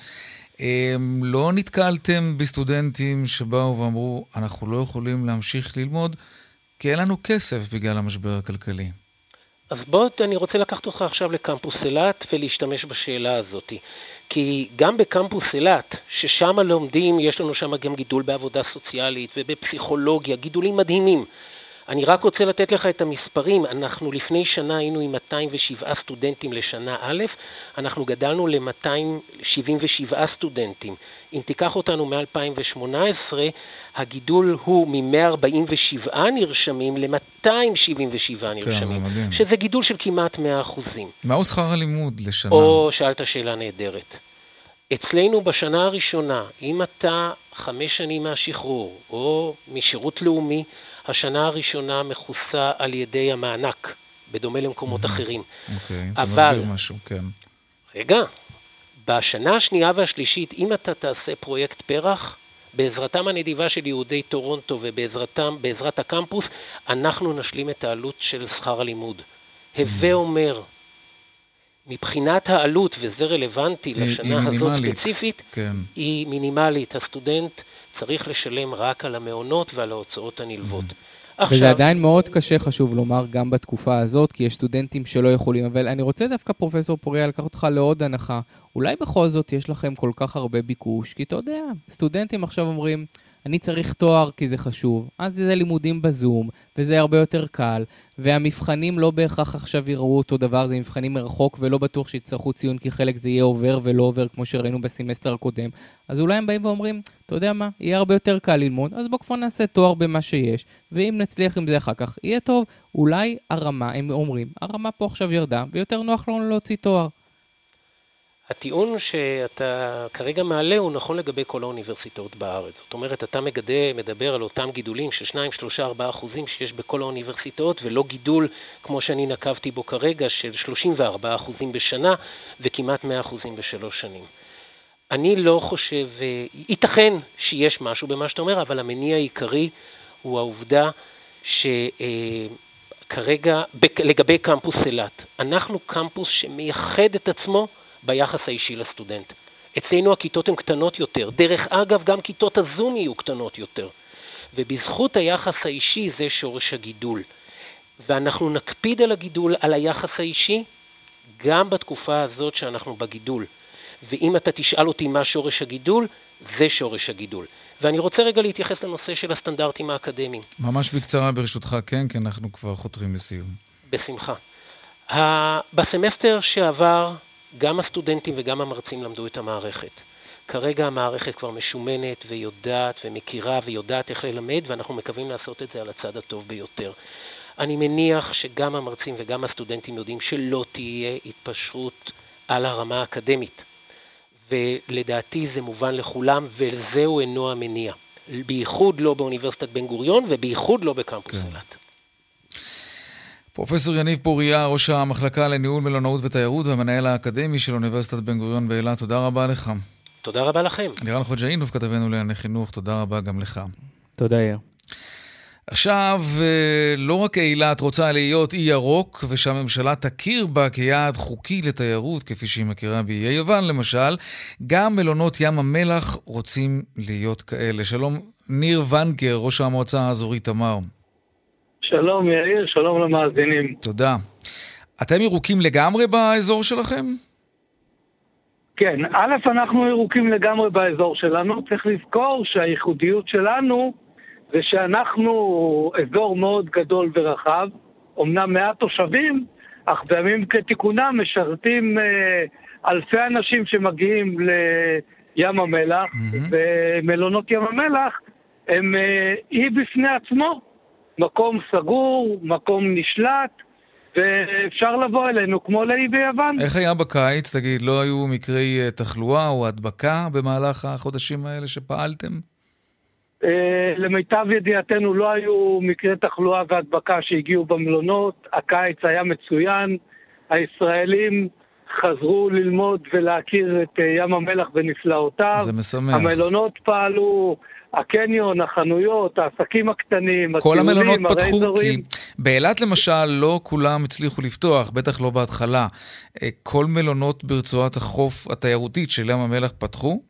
אמ, לא נתקלתם בסטודנטים שבאו ואמרו, אנחנו לא יכולים להמשיך ללמוד כי אין לנו כסף בגלל המשבר הכלכלי. אז בוא, אני רוצה לקחת אותך עכשיו לקמפוס אילת ולהשתמש בשאלה הזאת. כי גם בקמפוס אילת, ששם לומדים, יש לנו שם גם גידול בעבודה סוציאלית ובפסיכולוגיה, גידולים מדהימים. אני רק רוצה לתת לך את המספרים. אנחנו לפני שנה היינו עם 207 סטודנטים לשנה א', אנחנו גדלנו ל-277 סטודנטים. אם תיקח אותנו מ-2018, הגידול הוא מ-147 נרשמים ל-277 נרשמים. כן, זה מדהים. שזה גידול של כמעט 100%. מהו שכר הלימוד לשנה? או, שאלת שאלה נהדרת. אצלנו בשנה הראשונה, אם אתה חמש שנים מהשחרור, או משירות לאומי, השנה הראשונה מכוסה על ידי המענק, בדומה למקומות אחרים. אוקיי, זה מסביר משהו, כן. רגע, בשנה השנייה והשלישית, אם אתה תעשה פרויקט פרח, בעזרתם הנדיבה של יהודי טורונטו ובעזרתם, בעזרת הקמפוס, אנחנו נשלים את העלות של שכר הלימוד. הווה אומר, מבחינת העלות, וזה רלוונטי לשנה הזאת ספציפית, כן. היא מינימלית. הסטודנט צריך לשלם רק על המעונות ועל ההוצאות הנלוות. עכשיו... וזה עדיין מאוד קשה, חשוב לומר, גם בתקופה הזאת, כי יש סטודנטים שלא יכולים. אבל אני רוצה דווקא, פרופסור פוריה, לקחת אותך לעוד הנחה. אולי בכל זאת יש לכם כל כך הרבה ביקוש, כי אתה יודע, סטודנטים עכשיו אומרים, אני צריך תואר כי זה חשוב. אז זה לימודים בזום, וזה הרבה יותר קל, והמבחנים לא בהכרח עכשיו יראו אותו דבר, זה מבחנים מרחוק, ולא בטוח שיצטרכו ציון, כי חלק זה יהיה עובר ולא עובר, כמו שראינו בסמסטר הקודם. אז אולי הם באים ואומרים, אתה יודע מה, יהיה הרבה יותר קל ללמוד, אז בוא כבר נעשה תואר במה שיש, ואם נצליח עם זה אחר כך, יהיה טוב. אולי הרמה, הם אומרים, הרמה פה עכשיו ירדה, ויותר נוח לנו להוציא תואר. הטיעון שאתה כרגע מעלה הוא נכון לגבי כל האוניברסיטאות בארץ. זאת אומרת, אתה מגדה, מדבר על אותם גידולים של 2, 3, 4 אחוזים שיש בכל האוניברסיטאות, ולא גידול, כמו שאני נקבתי בו כרגע, של 34 אחוזים בשנה וכמעט 100 אחוזים בשלוש שנים. אני לא חושב, ייתכן שיש משהו במה שאתה אומר, אבל המניע העיקרי הוא העובדה שכרגע, לגבי קמפוס אילת, אנחנו קמפוס שמייחד את עצמו ביחס האישי לסטודנט. אצלנו הכיתות הן קטנות יותר. דרך אגב, גם כיתות הזום יהיו קטנות יותר. ובזכות היחס האישי זה שורש הגידול. ואנחנו נקפיד על הגידול, על היחס האישי, גם בתקופה הזאת שאנחנו בגידול. ואם אתה תשאל אותי מה שורש הגידול, זה שורש הגידול. ואני רוצה רגע להתייחס לנושא של הסטנדרטים האקדמיים. ממש בקצרה ברשותך, כן, כי אנחנו כבר חותרים לסיום. בשמחה. בסמסטר שעבר גם הסטודנטים וגם המרצים למדו את המערכת. כרגע המערכת כבר משומנת ויודעת ומכירה ויודעת איך ללמד, ואנחנו מקווים לעשות את זה על הצד הטוב ביותר. אני מניח שגם המרצים וגם הסטודנטים יודעים שלא תהיה התפשרות על הרמה האקדמית, ולדעתי זה מובן לכולם, וזהו אינו המניע. בייחוד לא באוניברסיטת בן גוריון ובייחוד לא בקמפוס כן. פרופסור יניב פוריה, ראש המחלקה לניהול מלונאות ותיירות והמנהל האקדמי של אוניברסיטת בן גוריון באילת, תודה רבה לך. תודה רבה לכם. לירן חוג'אינוב, כתבנו לענייני חינוך, תודה רבה גם לך. תודה, יאיר. עכשיו, אה, לא רק אילת רוצה להיות אי ירוק, ושהממשלה תכיר בה כיעד חוקי לתיירות, כפי שהיא מכירה באיי יוון למשל, גם מלונות ים המלח רוצים להיות כאלה. שלום, ניר ונגר, ראש המועצה האזורית תמר. שלום יאיר, שלום למאזינים. תודה. אתם ירוקים לגמרי באזור שלכם? כן, א', אנחנו ירוקים לגמרי באזור שלנו. צריך לזכור שהייחודיות שלנו זה שאנחנו אזור מאוד גדול ורחב, אמנם מעט תושבים, אך בימים כתיקונם משרתים אה, אלפי אנשים שמגיעים לים המלח, mm-hmm. ומלונות ים המלח הם אה, אי בפני עצמו, מקום סגור, מקום נשלט, ואפשר לבוא אלינו כמו לאי ביוון. איך היה בקיץ? תגיד, לא היו מקרי אה, תחלואה או הדבקה במהלך החודשים האלה שפעלתם? אה, למיטב ידיעתנו לא היו מקרי תחלואה והדבקה שהגיעו במלונות, הקיץ היה מצוין, הישראלים חזרו ללמוד ולהכיר את אה, ים המלח ונפלאותיו. זה משמח. המלונות פעלו, הקניון, החנויות, העסקים הקטנים, כל המלונות פתחו, כי באילת למשל לא כולם הצליחו לפתוח, בטח לא בהתחלה. אה, כל מלונות ברצועת החוף התיירותית של ים המלח פתחו?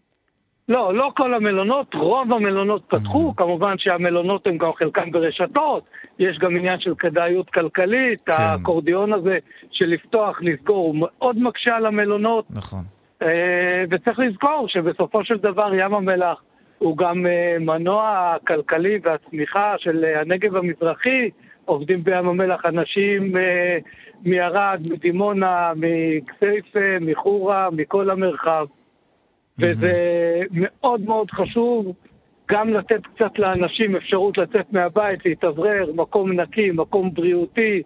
לא, לא כל המלונות, רוב המלונות פתחו, mm. כמובן שהמלונות הם גם חלקם ברשתות, יש גם עניין של כדאיות כלכלית, כן. האקורדיון הזה של לפתוח, לסגור, הוא מאוד מקשה על המלונות. נכון. אה, וצריך לזכור שבסופו של דבר ים המלח הוא גם אה, מנוע הכלכלי והצמיחה של אה, הנגב המזרחי, עובדים בים המלח אנשים מערד, מדימונה, מכסייפה, מחורה, מכל המרחב. וזה מאוד מאוד חשוב גם לתת קצת לאנשים אפשרות לצאת מהבית, להתאוורר, מקום נקי, מקום בריאותי,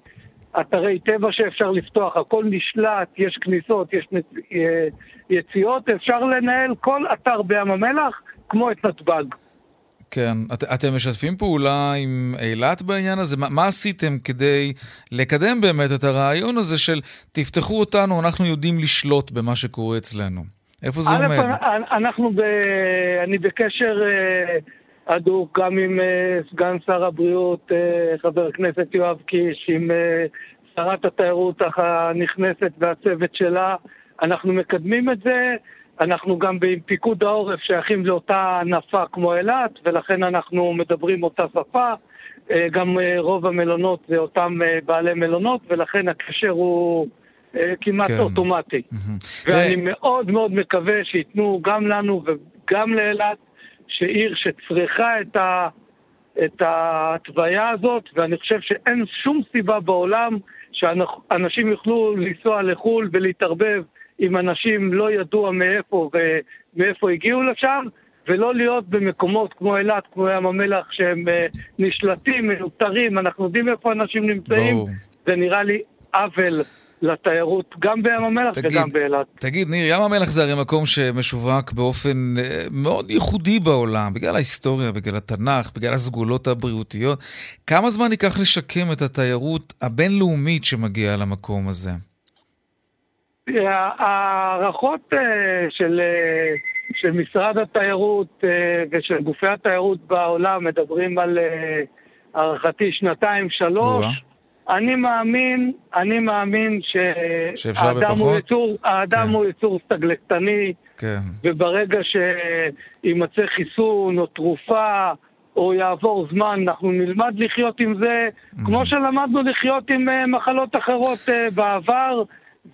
אתרי טבע שאפשר לפתוח, הכל נשלט, יש כניסות, יש אה, יציאות, אפשר לנהל כל אתר בים המלח כמו את נתב"ג. כן, את, אתם משתפים פעולה עם אילת בעניין הזה? מה, מה עשיתם כדי לקדם באמת את הרעיון הזה של תפתחו אותנו, אנחנו יודעים לשלוט במה שקורה אצלנו? איפה זה עומד? אנחנו ב... אני בקשר אה, הדוק גם עם אה, סגן שר הבריאות, אה, חבר הכנסת יואב קיש, עם שרת התיירות הנכנסת והצוות שלה. אנחנו מקדמים את זה. אנחנו גם עם פיקוד העורף שייכים לאותה ענפה כמו אילת, ולכן אנחנו מדברים אותה שפה. גם רוב המלונות זה אותם בעלי מלונות, ולכן הקשר הוא... אה, כמעט כן. אוטומטי. ואני מאוד מאוד מקווה שייתנו גם לנו וגם לאילת, שעיר שצריכה את, ה, את ההתוויה הזאת, ואני חושב שאין שום סיבה בעולם שאנשים יוכלו לנסוע לחו"ל ולהתערבב אם אנשים לא ידוע מאיפה ומאיפה הגיעו לשם, ולא להיות במקומות כמו אילת, כמו ים המלח, שהם uh, נשלטים, מנותרים, אנחנו יודעים איפה אנשים נמצאים, בוא. זה נראה לי עוול לתיירות גם בים המלח תגיד, וגם באילת. תגיד, ניר, ים המלח זה הרי מקום שמשווק באופן אה, מאוד ייחודי בעולם, בגלל ההיסטוריה, בגלל התנ"ך, בגלל הסגולות הבריאותיות. כמה זמן ייקח לשקם את התיירות הבינלאומית שמגיעה למקום הזה? ההערכות אה, של, אה, של משרד התיירות ושל גופי התיירות בעולם מדברים על הערכתי שנתיים-שלוש. אני מאמין, אני מאמין שהאדם הוא יצור, האדם כן. הוא יצור סטגלקטני, כן. וברגע שיימצא חיסון או תרופה, או יעבור זמן, אנחנו נלמד לחיות עם זה, mm-hmm. כמו שלמדנו לחיות עם מחלות אחרות בעבר,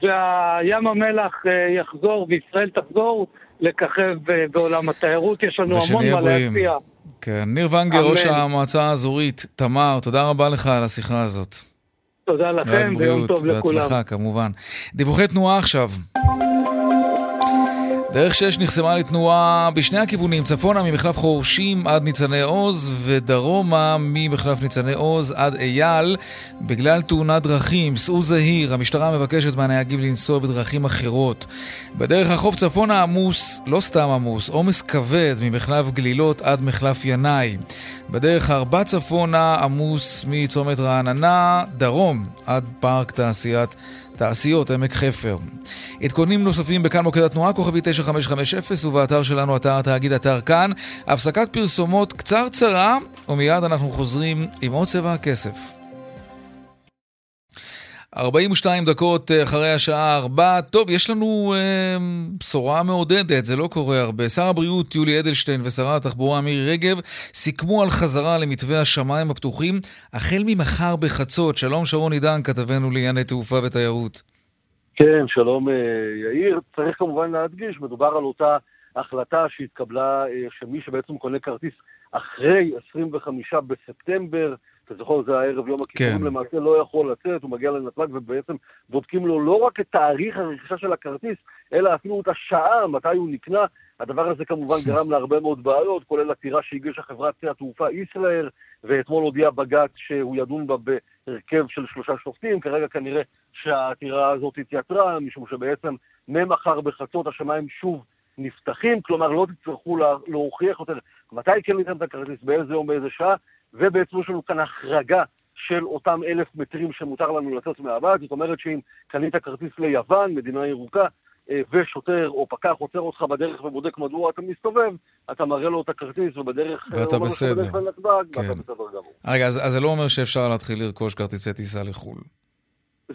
והים המלח uh, יחזור וישראל תחזור לככב uh, בעולם התיירות. יש לנו המון מה להציע. כן, ניר ונגר, ראש המועצה האזורית, תמר, תודה רבה לך על השיחה הזאת. תודה לכם, ויום טוב לכולם. בהצלחה, כמובן. דיווחי תנועה עכשיו. דרך 6 נחסמה לתנועה בשני הכיוונים, צפונה ממחלף חורשים עד ניצני עוז ודרומה ממחלף ניצני עוז עד אייל בגלל תאונת דרכים. סעו זהיר, המשטרה מבקשת מהנהגים לנסוע בדרכים אחרות. בדרך החוף צפונה עמוס, לא סתם עמוס, עומס כבד ממחלף גלילות עד מחלף ינאי. בדרך ארבע צפונה עמוס מצומת רעננה, דרום עד פארק תעשיית תעשיות עמק חפר. עדכונים נוספים בכאן מוקד התנועה, כוכבי 9550, ובאתר שלנו, אתר התאגיד, אתר כאן. הפסקת פרסומות קצרצרה, ומיד אנחנו חוזרים עם עוד צבע הכסף. 42 דקות אה, אחרי השעה 4. טוב, יש לנו אה, בשורה מעודדת, זה לא קורה הרבה. שר הבריאות יולי אדלשטיין ושרת התחבורה מירי רגב סיכמו על חזרה למתווה השמיים הפתוחים החל ממחר בחצות. שלום שרון עידן, כתבנו לענייני תעופה ותיירות. כן, שלום אה, יאיר. צריך כמובן להדגיש, מדובר על אותה החלטה שהתקבלה, אה, שמי שבעצם קונה כרטיס אחרי 25 בספטמבר, אתה זוכר, זה הערב יום הכיפורים, כן. למעשה לא יכול לצאת, הוא מגיע לנתב"ג ובעצם בודקים לו לא רק את תאריך הרכישה של הכרטיס, אלא אפילו את השעה, מתי הוא נקנה. הדבר הזה כמובן גרם להרבה מאוד בעיות, כולל עתירה שהגישה חברת התעופה ישראייר, ואתמול הודיע בג"ץ שהוא ידון בה בהרכב של שלושה שופטים. כרגע כנראה שהעתירה הזאת התייתרה, משום שבעצם ממחר בחצות השמיים שוב נפתחים, כלומר לא תצטרכו להוכיח יותר מתי כן ניתן את הכרטיס, באיזה יום, באיזה שעה, ובעצם יש לנו כאן החרגה של אותם אלף מטרים שמותר לנו לצאת מהבית, זאת אומרת שאם קנית כרטיס ליוון, מדינה ירוקה, אה, ושוטר או פקח עוצר אותך בדרך ובודק מדוע אתה מסתובב, אתה מראה לו את הכרטיס ובדרך... אה, ואתה בסדר. כן. ואתה בסדר גמור. רגע, אז, אז זה לא אומר שאפשר להתחיל לרכוש כרטיסי טיסה לחו"ל.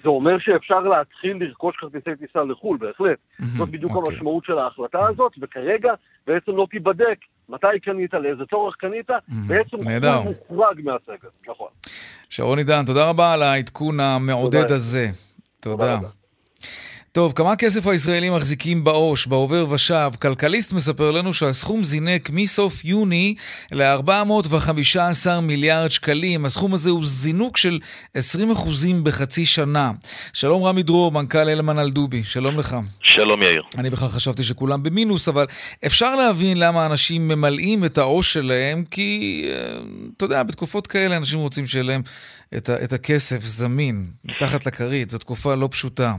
זה אומר שאפשר להתחיל לרכוש כרטיסי טיסה לחו"ל, בהחלט. זאת בדיוק okay. אוקיי. המשמעות של ההחלטה הזאת, וכרגע בעצם לא תיבדק מתי קנית, לאיזה צורך קנית, בעצם הוא מוחרג מהסגר, נכון. שרון עידן, תודה רבה על העדכון המעודד תודה. הזה. תודה. טוב, כמה כסף הישראלים מחזיקים בעו"ש, בעובר ושב? כלכליסט מספר לנו שהסכום זינק מסוף יוני ל-415 מיליארד שקלים. הסכום הזה הוא זינוק של 20% בחצי שנה. שלום רמי דרור, מנכ"ל אלמן אלדובי, שלום לך. שלום יאיר. אני בכלל חשבתי שכולם במינוס, אבל אפשר להבין למה אנשים ממלאים את העו"ש שלהם, כי, אה, אתה יודע, בתקופות כאלה אנשים רוצים שיהיה להם את, את הכסף זמין, מתחת לכרית, זו תקופה לא פשוטה.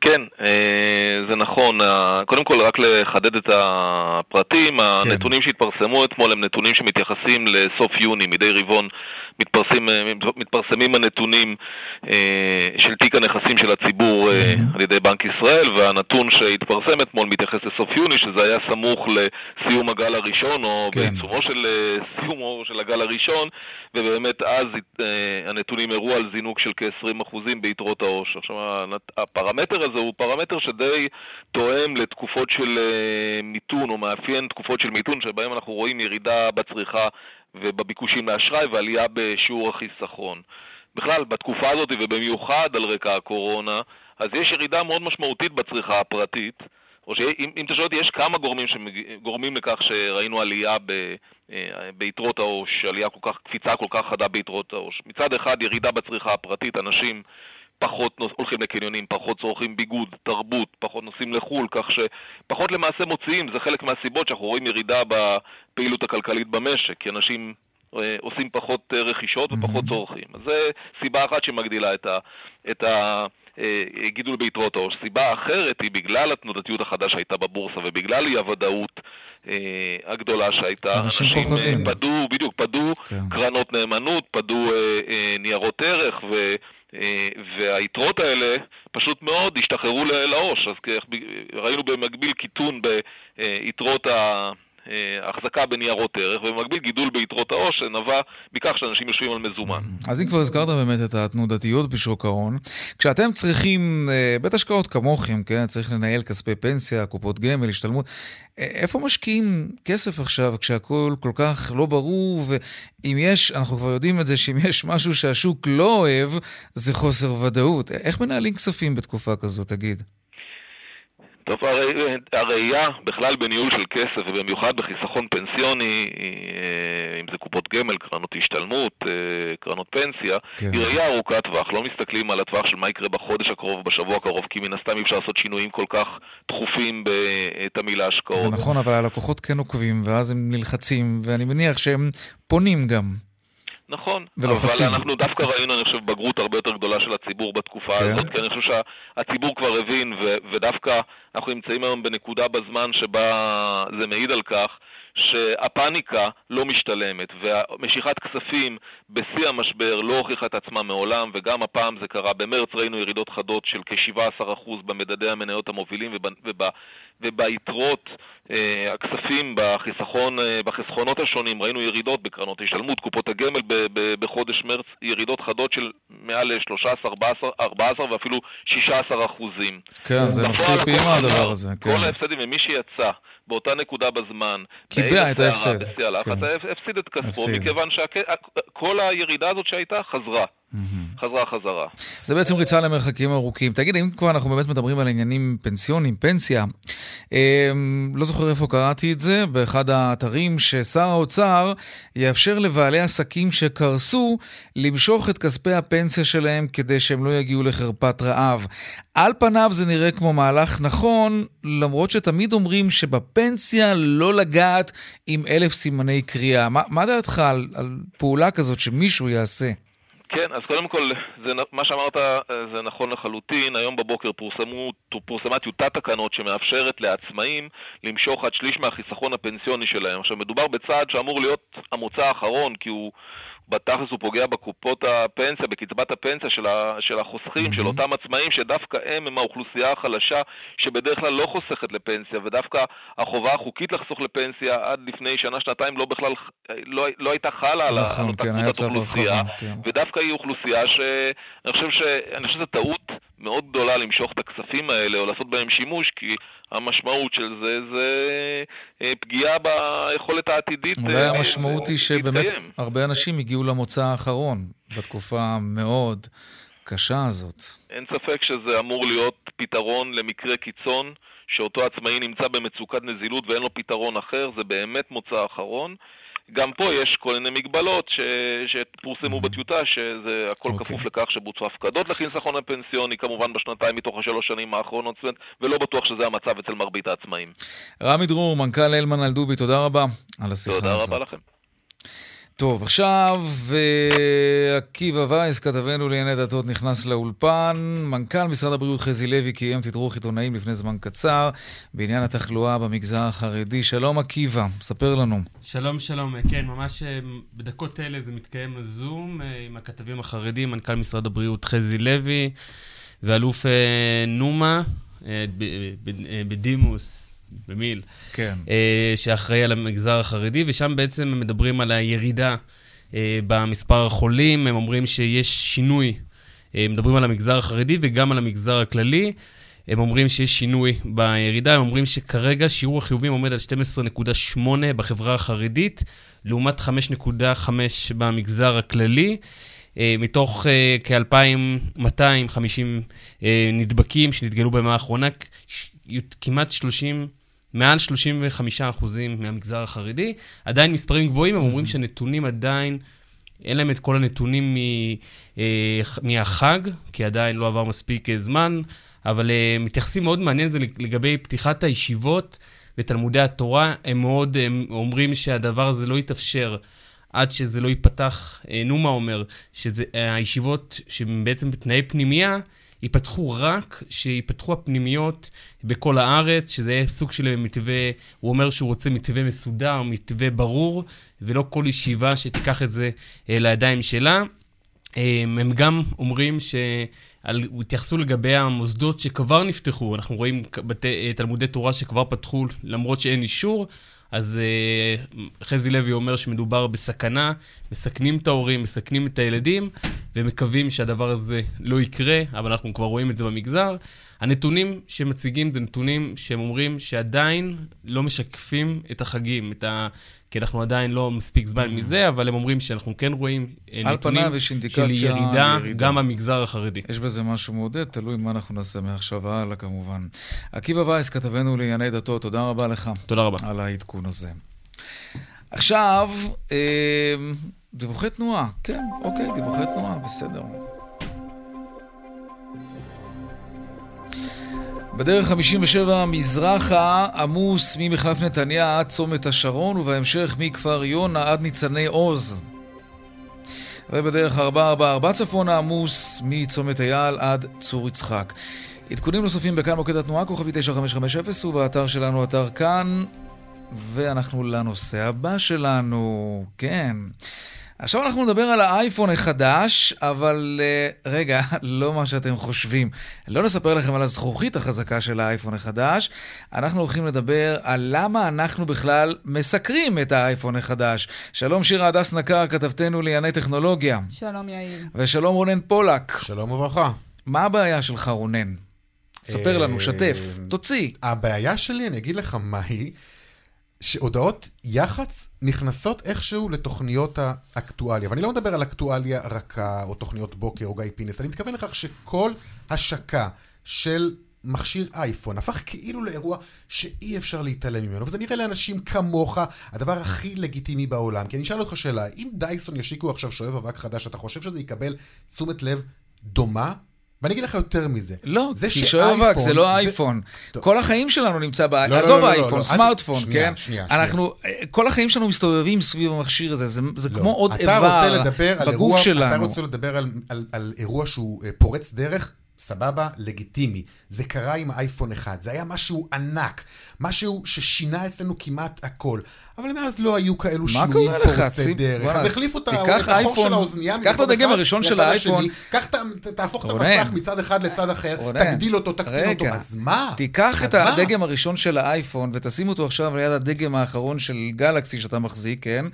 כן, אה, זה נכון. קודם כל, רק לחדד את הפרטים, כן. הנתונים שהתפרסמו אתמול הם נתונים שמתייחסים לסוף יוני, מדי רבעון מתפרסם, מתפרסמים הנתונים אה, של תיק הנכסים של הציבור אה, על ידי בנק ישראל, והנתון שהתפרסם אתמול מתייחס לסוף יוני, שזה היה סמוך לסיום הגל הראשון, או כן. בעיצומו של סיומו של הגל הראשון, ובאמת אז הנתונים הראו על זינוק של כ-20% ביתרות העו"ש. עכשיו, הפרמטר הזה הוא פרמטר שדי תואם לתקופות של אה, מיתון, או מאפיין תקופות של מיתון, שבהם אנחנו רואים ירידה בצריכה ובביקושים לאשראי ועלייה בשיעור החיסכון. בכלל, בתקופה הזאת, ובמיוחד על רקע הקורונה, אז יש ירידה מאוד משמעותית בצריכה הפרטית. או שאם אתה שואל אותי, יש כמה גורמים שגורמים לכך שראינו עלייה ב, אה, ביתרות העו"ש, עלייה כל כך, קפיצה כל כך חדה ביתרות העו"ש. מצד אחד, ירידה בצריכה הפרטית, אנשים פחות הולכים לקניונים, פחות צורכים ביגוד, תרבות, פחות נוסעים לחו"ל, כך שפחות למעשה מוציאים, זה חלק מהסיבות שאנחנו רואים ירידה בפעילות הכלכלית במשק, כי אנשים אה, עושים פחות אה, רכישות ופחות mm-hmm. צורכים. אז זו סיבה אחת שמגדילה את ה... את ה אה, גידול ביתרות העו"ש. סיבה אחרת היא בגלל התנודתיות החדש שהייתה בבורסה ובגלל אי הוודאות אה, הגדולה שהייתה. אנשים פוחדים. פדו, בדיוק, פדו כן. קרנות נאמנות, פדו אה, אה, ניירות ערך ו... אה, והיתרות האלה פשוט מאוד השתחררו לעו"ש, אז ראינו במקביל קיטון ביתרות ה... החזקה בניירות ערך, ובמקביל גידול ביתרות העו"ש, שנבע מכך שאנשים יושבים על מזומן. אז אם כבר הזכרת באמת את התנודתיות בשוק ההון, כשאתם צריכים, אה, בית השקעות כמוכם, כן, צריך לנהל כספי פנסיה, קופות גמל, השתלמות, אה, איפה משקיעים כסף עכשיו כשהכול כל כך לא ברור, ואם יש, אנחנו כבר יודעים את זה, שאם יש משהו שהשוק לא אוהב, זה חוסר ודאות. איך מנהלים כספים בתקופה כזו, תגיד? טוב, הראייה בכלל בניהול של כסף, ובמיוחד בחיסכון פנסיוני, אה, אם זה קופות גמל, קרנות השתלמות, אה, קרנות פנסיה, כן. היא ראייה ארוכת טווח. לא מסתכלים על הטווח של מה יקרה בחודש הקרוב, בשבוע הקרוב, כי מן הסתם אי אפשר לעשות שינויים כל כך תכופים בתמהיל ההשקעות. זה נכון, אבל הלקוחות כן עוקבים, ואז הם נלחצים, ואני מניח שהם פונים גם. נכון, ולוחצים. אבל אנחנו דווקא ראינו, אני חושב, בגרות הרבה יותר גדולה של הציבור בתקופה כן. הזאת, כי אני חושב שהציבור כבר הבין, ו- ודווקא אנחנו נמצאים היום בנקודה בזמן שבה זה מעיד על כך שהפאניקה לא משתלמת, ומשיכת כספים בשיא המשבר לא הוכיחה את עצמה מעולם, וגם הפעם זה קרה. במרץ ראינו ירידות חדות של כ-17% במדדי המניות המובילים וב, וביתרות אה, הכספים בחיסכון, אה, בחסכונות השונים, ראינו ירידות בקרנות השתלמות, קופות הגמל ב, ב, בחודש מרץ, ירידות חדות של מעל 13, 14, 14 ואפילו 16 אחוזים. כן, זה מחזיר פעימה הדבר הזה. כן. כל ההפסדים, ומי שיצא באותה נקודה בזמן, קיבע את ההפסד. בשיא הלחץ, כן. הפסיד את כספו, מכיוון שכל הירידה הזאת שהייתה חזרה. חזרה חזרה. זה בעצם ריצה למרחקים ארוכים. תגיד, אם כבר אנחנו באמת מדברים על עניינים פנסיונים, פנסיה, אה, לא זוכר איפה קראתי את זה, באחד האתרים, ששר האוצר יאפשר לבעלי עסקים שקרסו למשוך את כספי הפנסיה שלהם כדי שהם לא יגיעו לחרפת רעב. על פניו זה נראה כמו מהלך נכון, למרות שתמיד אומרים שבפנסיה לא לגעת עם אלף סימני קריאה. מה, מה דעתך על, על פעולה כזאת שמישהו יעשה? כן, אז קודם כל, זה, מה שאמרת אה, זה נכון לחלוטין. היום בבוקר פורסמו, פורסמה טיוטת תקנות שמאפשרת לעצמאים למשוך עד שליש מהחיסכון הפנסיוני שלהם. עכשיו, מדובר בצעד שאמור להיות המוצא האחרון, כי הוא בתכלס הוא פוגע בקופות הפנסיה, בקצבת הפנסיה של, ה, של החוסכים, mm-hmm. של אותם עצמאים, שדווקא הם הם האוכלוסייה החלשה שבדרך כלל לא חוסכת לפנסיה, ודווקא החובה החוקית לחסוך לפנסיה עד לפני שנה-שנתיים לא בכלל, לא, לא הייתה חלה על נכון, אותה כן, קבוצת אוכלוסייה, כן. ודווקא היא אוכלוסייה שאני חושב שזו טעות מאוד גדולה למשוך את הכספים האלה או לעשות בהם שימוש, כי המשמעות של זה זה אה, פגיעה ביכולת העתידית אולי אה, המשמעות היא שבאמת הרבה אנשים הגיעו למוצא האחרון בתקופה המאוד קשה הזאת. אין ספק שזה אמור להיות פתרון למקרה קיצון, שאותו עצמאי נמצא במצוקת נזילות ואין לו פתרון אחר, זה באמת מוצא אחרון. גם פה יש כל מיני מגבלות ש... שפורסמו בטיוטה, שזה הכל okay. אוקיי. כפוף לכך שבוצעו הפקדות לחיסכון הפנסיוני, כמובן בשנתיים מתוך השלוש שנים האחרונות, ולא בטוח שזה המצב אצל מרבית העצמאים. רמי דרור, מנכ"ל אלמן אלדובי, תודה רבה על השיחה תודה הזאת. תודה רבה לכם. טוב, עכשיו אה, עקיבא וייס, כתבנו לענייני דתות, נכנס לאולפן. מנכ"ל משרד הבריאות חזי לוי קיים תדרוך עיתונאים לפני זמן קצר בעניין התחלואה במגזר החרדי. שלום עקיבא, ספר לנו. שלום, שלום. כן, ממש אה, בדקות אלה זה מתקיים זום אה, עם הכתבים החרדים, מנכ"ל משרד הבריאות חזי לוי ואלוף נומה בדימוס. במיל, כן. אה, שאחראי על המגזר החרדי, ושם בעצם הם מדברים על הירידה אה, במספר החולים, הם אומרים שיש שינוי, אה, מדברים על המגזר החרדי וגם על המגזר הכללי. הם אומרים שיש שינוי בירידה, הם אומרים שכרגע שיעור החיובים עומד על 12.8 בחברה החרדית, לעומת 5.5 במגזר הכללי. מתוך כ-2,250 נדבקים שנתגלו בימה האחרונה, כמעט 30 מעל 35% מהמגזר החרדי. עדיין מספרים גבוהים, הם אומרים שהנתונים עדיין, אין להם את כל הנתונים מ, אה, מהחג, כי עדיין לא עבר מספיק אה, זמן, אבל אה, מתייחסים מאוד מעניין זה לגבי פתיחת הישיבות ותלמודי התורה. הם מאוד הם אומרים שהדבר הזה לא יתאפשר. עד שזה לא ייפתח, נומה אומר, שהישיבות שהן בעצם בתנאי פנימייה, ייפתחו רק שיפתחו הפנימיות בכל הארץ, שזה יהיה סוג של מתווה, הוא אומר שהוא רוצה מתווה מסודר, מתווה ברור, ולא כל ישיבה שתיקח את זה אה, לידיים שלה. אה, הם גם אומרים ש... התייחסו לגבי המוסדות שכבר נפתחו, אנחנו רואים בתי, אה, תלמודי תורה שכבר פתחו למרות שאין אישור, אז uh, חזי לוי אומר שמדובר בסכנה, מסכנים את ההורים, מסכנים את הילדים, ומקווים שהדבר הזה לא יקרה, אבל אנחנו כבר רואים את זה במגזר. הנתונים שמציגים זה נתונים שהם אומרים שעדיין לא משקפים את החגים, את ה... כי אנחנו עדיין לא מספיק זמן מזה, אבל הם אומרים שאנחנו כן רואים אה, נתונים של ירידה, ירידה גם במגזר החרדי. יש בזה משהו מעודד, תלוי מה אנחנו נעשה מעכשיו הלאה כמובן. עקיבא וייס, כתבנו לענייני דתות, תודה רבה לך. תודה רבה. על העדכון הזה. עכשיו, אה, דיווחי תנועה. כן, אוקיי, דיווחי תנועה, בסדר. בדרך 57 מזרחה עמוס ממחלף נתניה עד צומת השרון ובהמשך מכפר יונה עד ניצני עוז. ובדרך 444 צפונה עמוס מצומת אייל עד צור יצחק. עדכונים נוספים בכאן מוקד התנועה, כוכבי 9550 ובאתר שלנו, אתר כאן. ואנחנו לנושא הבא שלנו, כן. עכשיו אנחנו נדבר על האייפון החדש, אבל uh, רגע, לא מה שאתם חושבים. לא נספר לכם על הזכוכית החזקה של האייפון החדש, אנחנו הולכים לדבר על למה אנחנו בכלל מסקרים את האייפון החדש. שלום שירה הדס נקר, כתבתנו לענייני טכנולוגיה. שלום יאיר. ושלום רונן פולק. שלום וברכה. מה הבעיה שלך, רונן? ספר לנו, שתף, אה, תוציא. הבעיה שלי, אני אגיד לך מה היא. שהודעות יח"צ נכנסות איכשהו לתוכניות האקטואליה. ואני לא מדבר על אקטואליה רכה, או תוכניות בוקר, או גיא פינס, אני מתכוון לכך שכל השקה של מכשיר אייפון הפך כאילו לאירוע שאי אפשר להתעלם ממנו, וזה נראה לאנשים כמוך הדבר הכי לגיטימי בעולם. כי אני אשאל אותך שאלה, אם דייסון ישיקו עכשיו שואב אבק חדש, אתה חושב שזה יקבל תשומת לב דומה ואני אגיד לך יותר מזה. לא, כי שואב אבק זה לא אייפון. כל החיים שלנו נמצא באייפון, לא, לא, עזוב לא, אייפון, סמארטפון, כן? שנייה, אנחנו, כל החיים שלנו מסתובבים סביב המכשיר הזה, זה כמו עוד איבר בגוף שלנו. אתה רוצה לדבר על אירוע שהוא אה, פורץ דרך סבבה, לגיטימי. זה קרה עם אייפון 1, זה היה משהו ענק, משהו ששינה אצלנו כמעט הכל. אבל מאז לא היו כאלו שינויים פורצי דרך. אז החליפו את החור של האוזנייה קח את הדגם הראשון של האייפון. קח, תהפוך את המסך מצד אחד לצד אחר, תגדיל אותו, תקטין אותו, אז מה? תיקח את הדגם הראשון של האייפון ותשים אותו עכשיו ליד הדגם האחרון של גלקסי שאתה מחזיק, כן?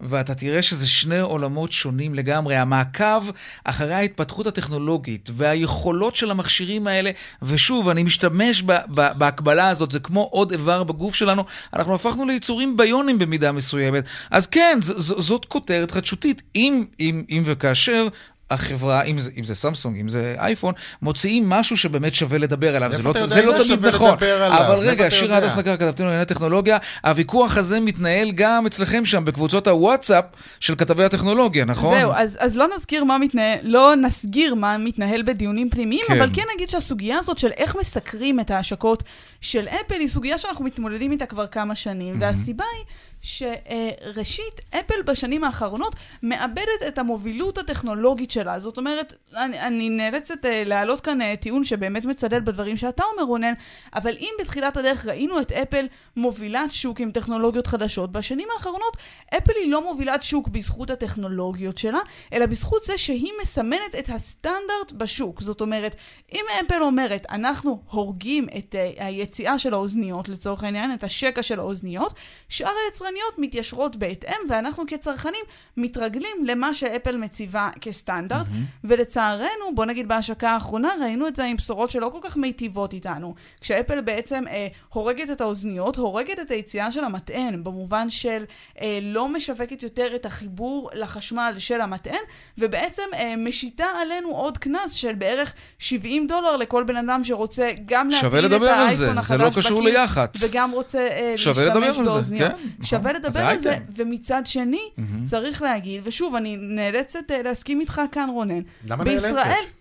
ואתה תראה שזה שני עולמות שונים לגמרי. המעקב אחרי ההתפתחות הטכנולוגית והיכולות של המכשירים האלה, ושוב, אני משתמש בהקבלה הזאת, זה כמו עוד איבר בגוף שלנו, אנחנו הפכנו ליצורים ביונים. טלפונים במידה מסוימת. אז כן, ז- זאת כותרת חדשותית. אם, אם, אם וכאשר החברה, אם זה, אם זה סמסונג, אם זה אייפון, מוציאים משהו שבאמת שווה לדבר עליו. זה לא, זה לא תמיד נכון. אבל רגע, שיר הדס נקר, כתבתנו לענייני טכנולוגיה, הוויכוח הזה מתנהל גם אצלכם שם, בקבוצות הוואטסאפ של כתבי הטכנולוגיה, נכון? זהו, אז, אז לא נזכיר מה מתנהל, לא נסגיר מה מתנהל בדיונים פנימיים, כן. אבל כן נגיד שהסוגיה הזאת של איך מסקרים את ההשקות של אפל, היא סוגיה שאנחנו מתמודדים איתה כבר כמה שנים, mm-hmm. והסיבה היא... שראשית, אפל בשנים האחרונות מאבדת את המובילות הטכנולוגית שלה. זאת אומרת, אני, אני נאלצת uh, להעלות כאן uh, טיעון שבאמת מצדד בדברים שאתה אומר, רונן, אבל אם בתחילת הדרך ראינו את אפל מובילת שוק עם טכנולוגיות חדשות, בשנים האחרונות אפל היא לא מובילת שוק בזכות הטכנולוגיות שלה, אלא בזכות זה שהיא מסמנת את הסטנדרט בשוק. זאת אומרת, אם אפל אומרת, אנחנו הורגים את uh, היציאה של האוזניות, לצורך העניין, את השקע של האוזניות, שאר היצרנים היצרניות מתיישרות בהתאם, ואנחנו כצרכנים מתרגלים למה שאפל מציבה כסטנדרט, mm-hmm. ולצערנו, בוא נגיד בהשקה האחרונה, ראינו את זה עם בשורות שלא כל כך מיטיבות איתנו. כשאפל בעצם אה, הורגת את האוזניות, הורגת את היציאה של המטען, במובן של אה, לא משווקת יותר את החיבור לחשמל של המטען, ובעצם אה, משיתה עלינו עוד קנס של בערך 70 דולר לכל בן אדם שרוצה גם להתאים את האייפון החדש בקיר, זה לא קשור ליח"צ. וגם רוצה אה, להשתמש באוזניות. כן. שווה לדבר על זה, ומצד שני, צריך להגיד, ושוב, אני נאלצת אה, להסכים איתך כאן, רונן. למה נאלצת?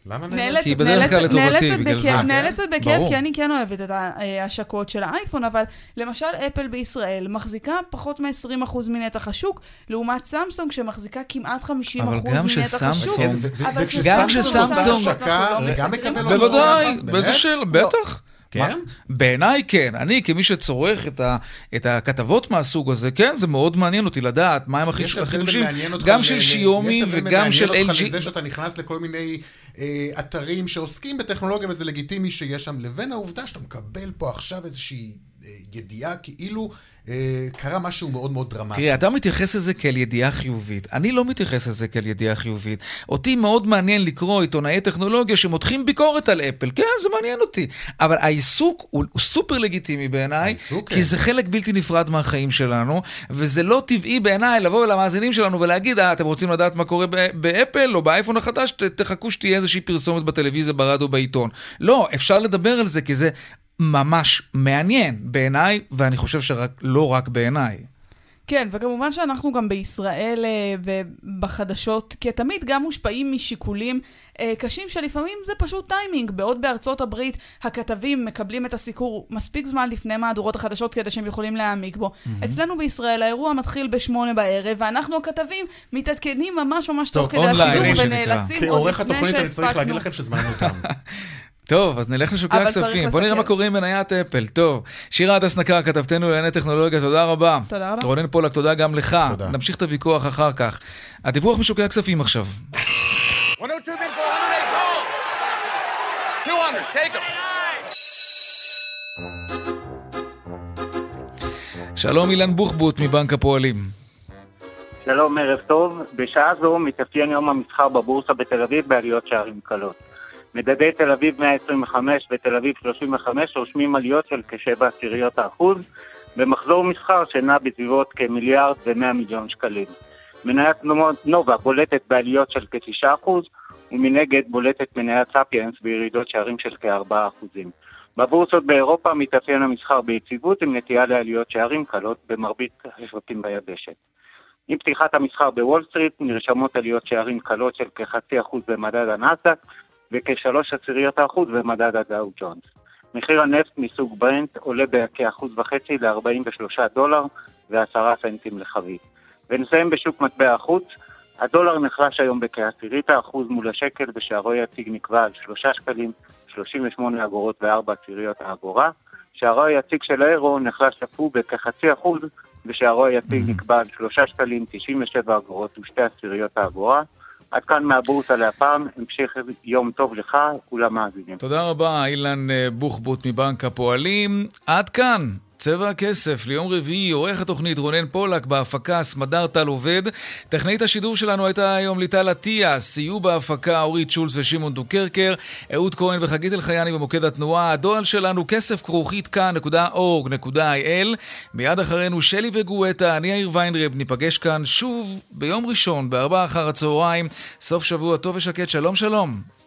למה נאלצת? כי בדרך כלל לטובתי, בגלל זה. נאלצת בכיף, כי אני כן אוהבת את ההשקות של האייפון, אבל למשל, אפל בישראל מחזיקה פחות מ-20% מנתח השוק, לעומת סמסונג שמחזיקה כמעט 50% מנתח השוק. גם כשסמסונג... זה גם מקבל... בוודאי, באיזה שאלה, בטח. כן? בעיניי כן. אני, כמי שצורך את, ה, את הכתבות מהסוג הזה, כן, זה מאוד מעניין אותי לדעת מהם החידושים, גם של שיומי וגם של LG. יש הבדל מעניין אותך לזה שאתה נכנס לכל מיני אה, אתרים שעוסקים בטכנולוגיה, וזה לגיטימי שיש שם, לבין העובדה שאתה מקבל פה עכשיו איזושהי ידיעה כאילו אה, קרה משהו מאוד מאוד דרמטי. תראה, אתה מתייחס לזה כאל ידיעה חיובית. אני לא מתייחס לזה כאל ידיעה חיובית. אותי מאוד מעניין לקרוא עיתונאי טכנולוגיה שמותחים ביקורת על אפל. כן, זה מעניין אותי. אבל העיסוק הוא, הוא סופר לגיטימי בעיניי, כי כן. זה חלק בלתי נפרד מהחיים שלנו, וזה לא טבעי בעיניי לבוא למאזינים שלנו ולהגיד, אה, אתם רוצים לדעת מה קורה באפל או באייפון החדש, תחכו שתהיה איזושהי פרסומת בטלוויזיה, ברדיו, בעיתון. לא, אפשר לדבר על זה, כי זה ממש מעניין בעיניי, ואני חושב שלא רק בעיניי. כן, וכמובן שאנחנו גם בישראל אה, ובחדשות, כתמיד גם מושפעים משיקולים אה, קשים שלפעמים זה פשוט טיימינג. בעוד בארצות הברית הכתבים מקבלים את הסיקור מספיק זמן לפני מהדורות החדשות כדי שהם יכולים להעמיק בו. Mm-hmm. אצלנו בישראל האירוע מתחיל בשמונה בערב, ואנחנו הכתבים מתעדכנים ממש ממש תוך כדי השידור ונאלצים עוד לפני שהספקנו. כעורך התוכנית אני צריך להגיד לכם שזמננו תם. טוב, אז נלך לשוקי הכספים. בוא נראה מה קורה עם מניית אפל. טוב, שירה הדס נקר, כתבתנו לענייני טכנולוגיה, תודה רבה. תודה רבה. רונן פולק, תודה גם לך. תודה. נמשיך את הוויכוח אחר כך. הדיווח משוקי הכספים עכשיו. שלום אילן בוחבוט מבנק הפועלים. שלום, ערב טוב. בשעה זו מתאפיין יום המסחר בבורסה בתל אביב בעליות שערים קלות. מדדי תל אביב 125 ותל אביב 35 רושמים עליות של כשבע עשיריות האחוז, במחזור מסחר שנע בסביבות כמיליארד ומאה מיליון שקלים. מניית נובה בולטת בעליות של כתשעה אחוז, ומנגד בולטת מניית ספיאנס בירידות שערים של כארבעה אחוזים. בבורסות באירופה מתאפיין המסחר ביציבות עם נטייה לעליות שערים קלות במרבית השווקים ביבשת. עם פתיחת המסחר בוול סטריט נרשמות עליות שערים קלות של כחצי אחוז במדד הנסדק וכשלוש עשיריות האחוז במדד הדאו ג'ונס. מחיר הנפט מסוג ברנט עולה בכאחוז וחצי ל-43 דולר ועשרה סנטים לחבית. ונסיים בשוק מטבע החוץ, הדולר נחלש היום בכעשירית האחוז מול השקל ושערו יציג נקבע על 3 שקלים, 38 אגורות ו-4 עשיריות האגורה. שערו היציג של האירו נחלש אף הוא בכחצי אחוז ושערו היציג נקבע על 3 שקלים, 97 אגורות ו-2 עשיריות האגורה. עד כאן מהבורסה לפעם, המשך יום טוב לך ולמאזינים. תודה רבה, אילן אה, בוחבוט מבנק הפועלים. עד כאן. צבע הכסף ליום רביעי, עורך התוכנית רונן פולק, בהפקה סמדר טל עובד. טכנאית השידור שלנו הייתה היום ליטל עטיה, סייעו בהפקה אורית שולץ ושמעון דוקרקר, אהוד כהן וחגית אלחייני במוקד התנועה. הדואל שלנו כסף כרוכית כאן.org.il. מיד אחרינו שלי וגואטה, אני יאיר ויינרב, ניפגש כאן שוב ביום ראשון, בארבעה אחר הצהריים. סוף שבוע טוב ושקט, שלום שלום.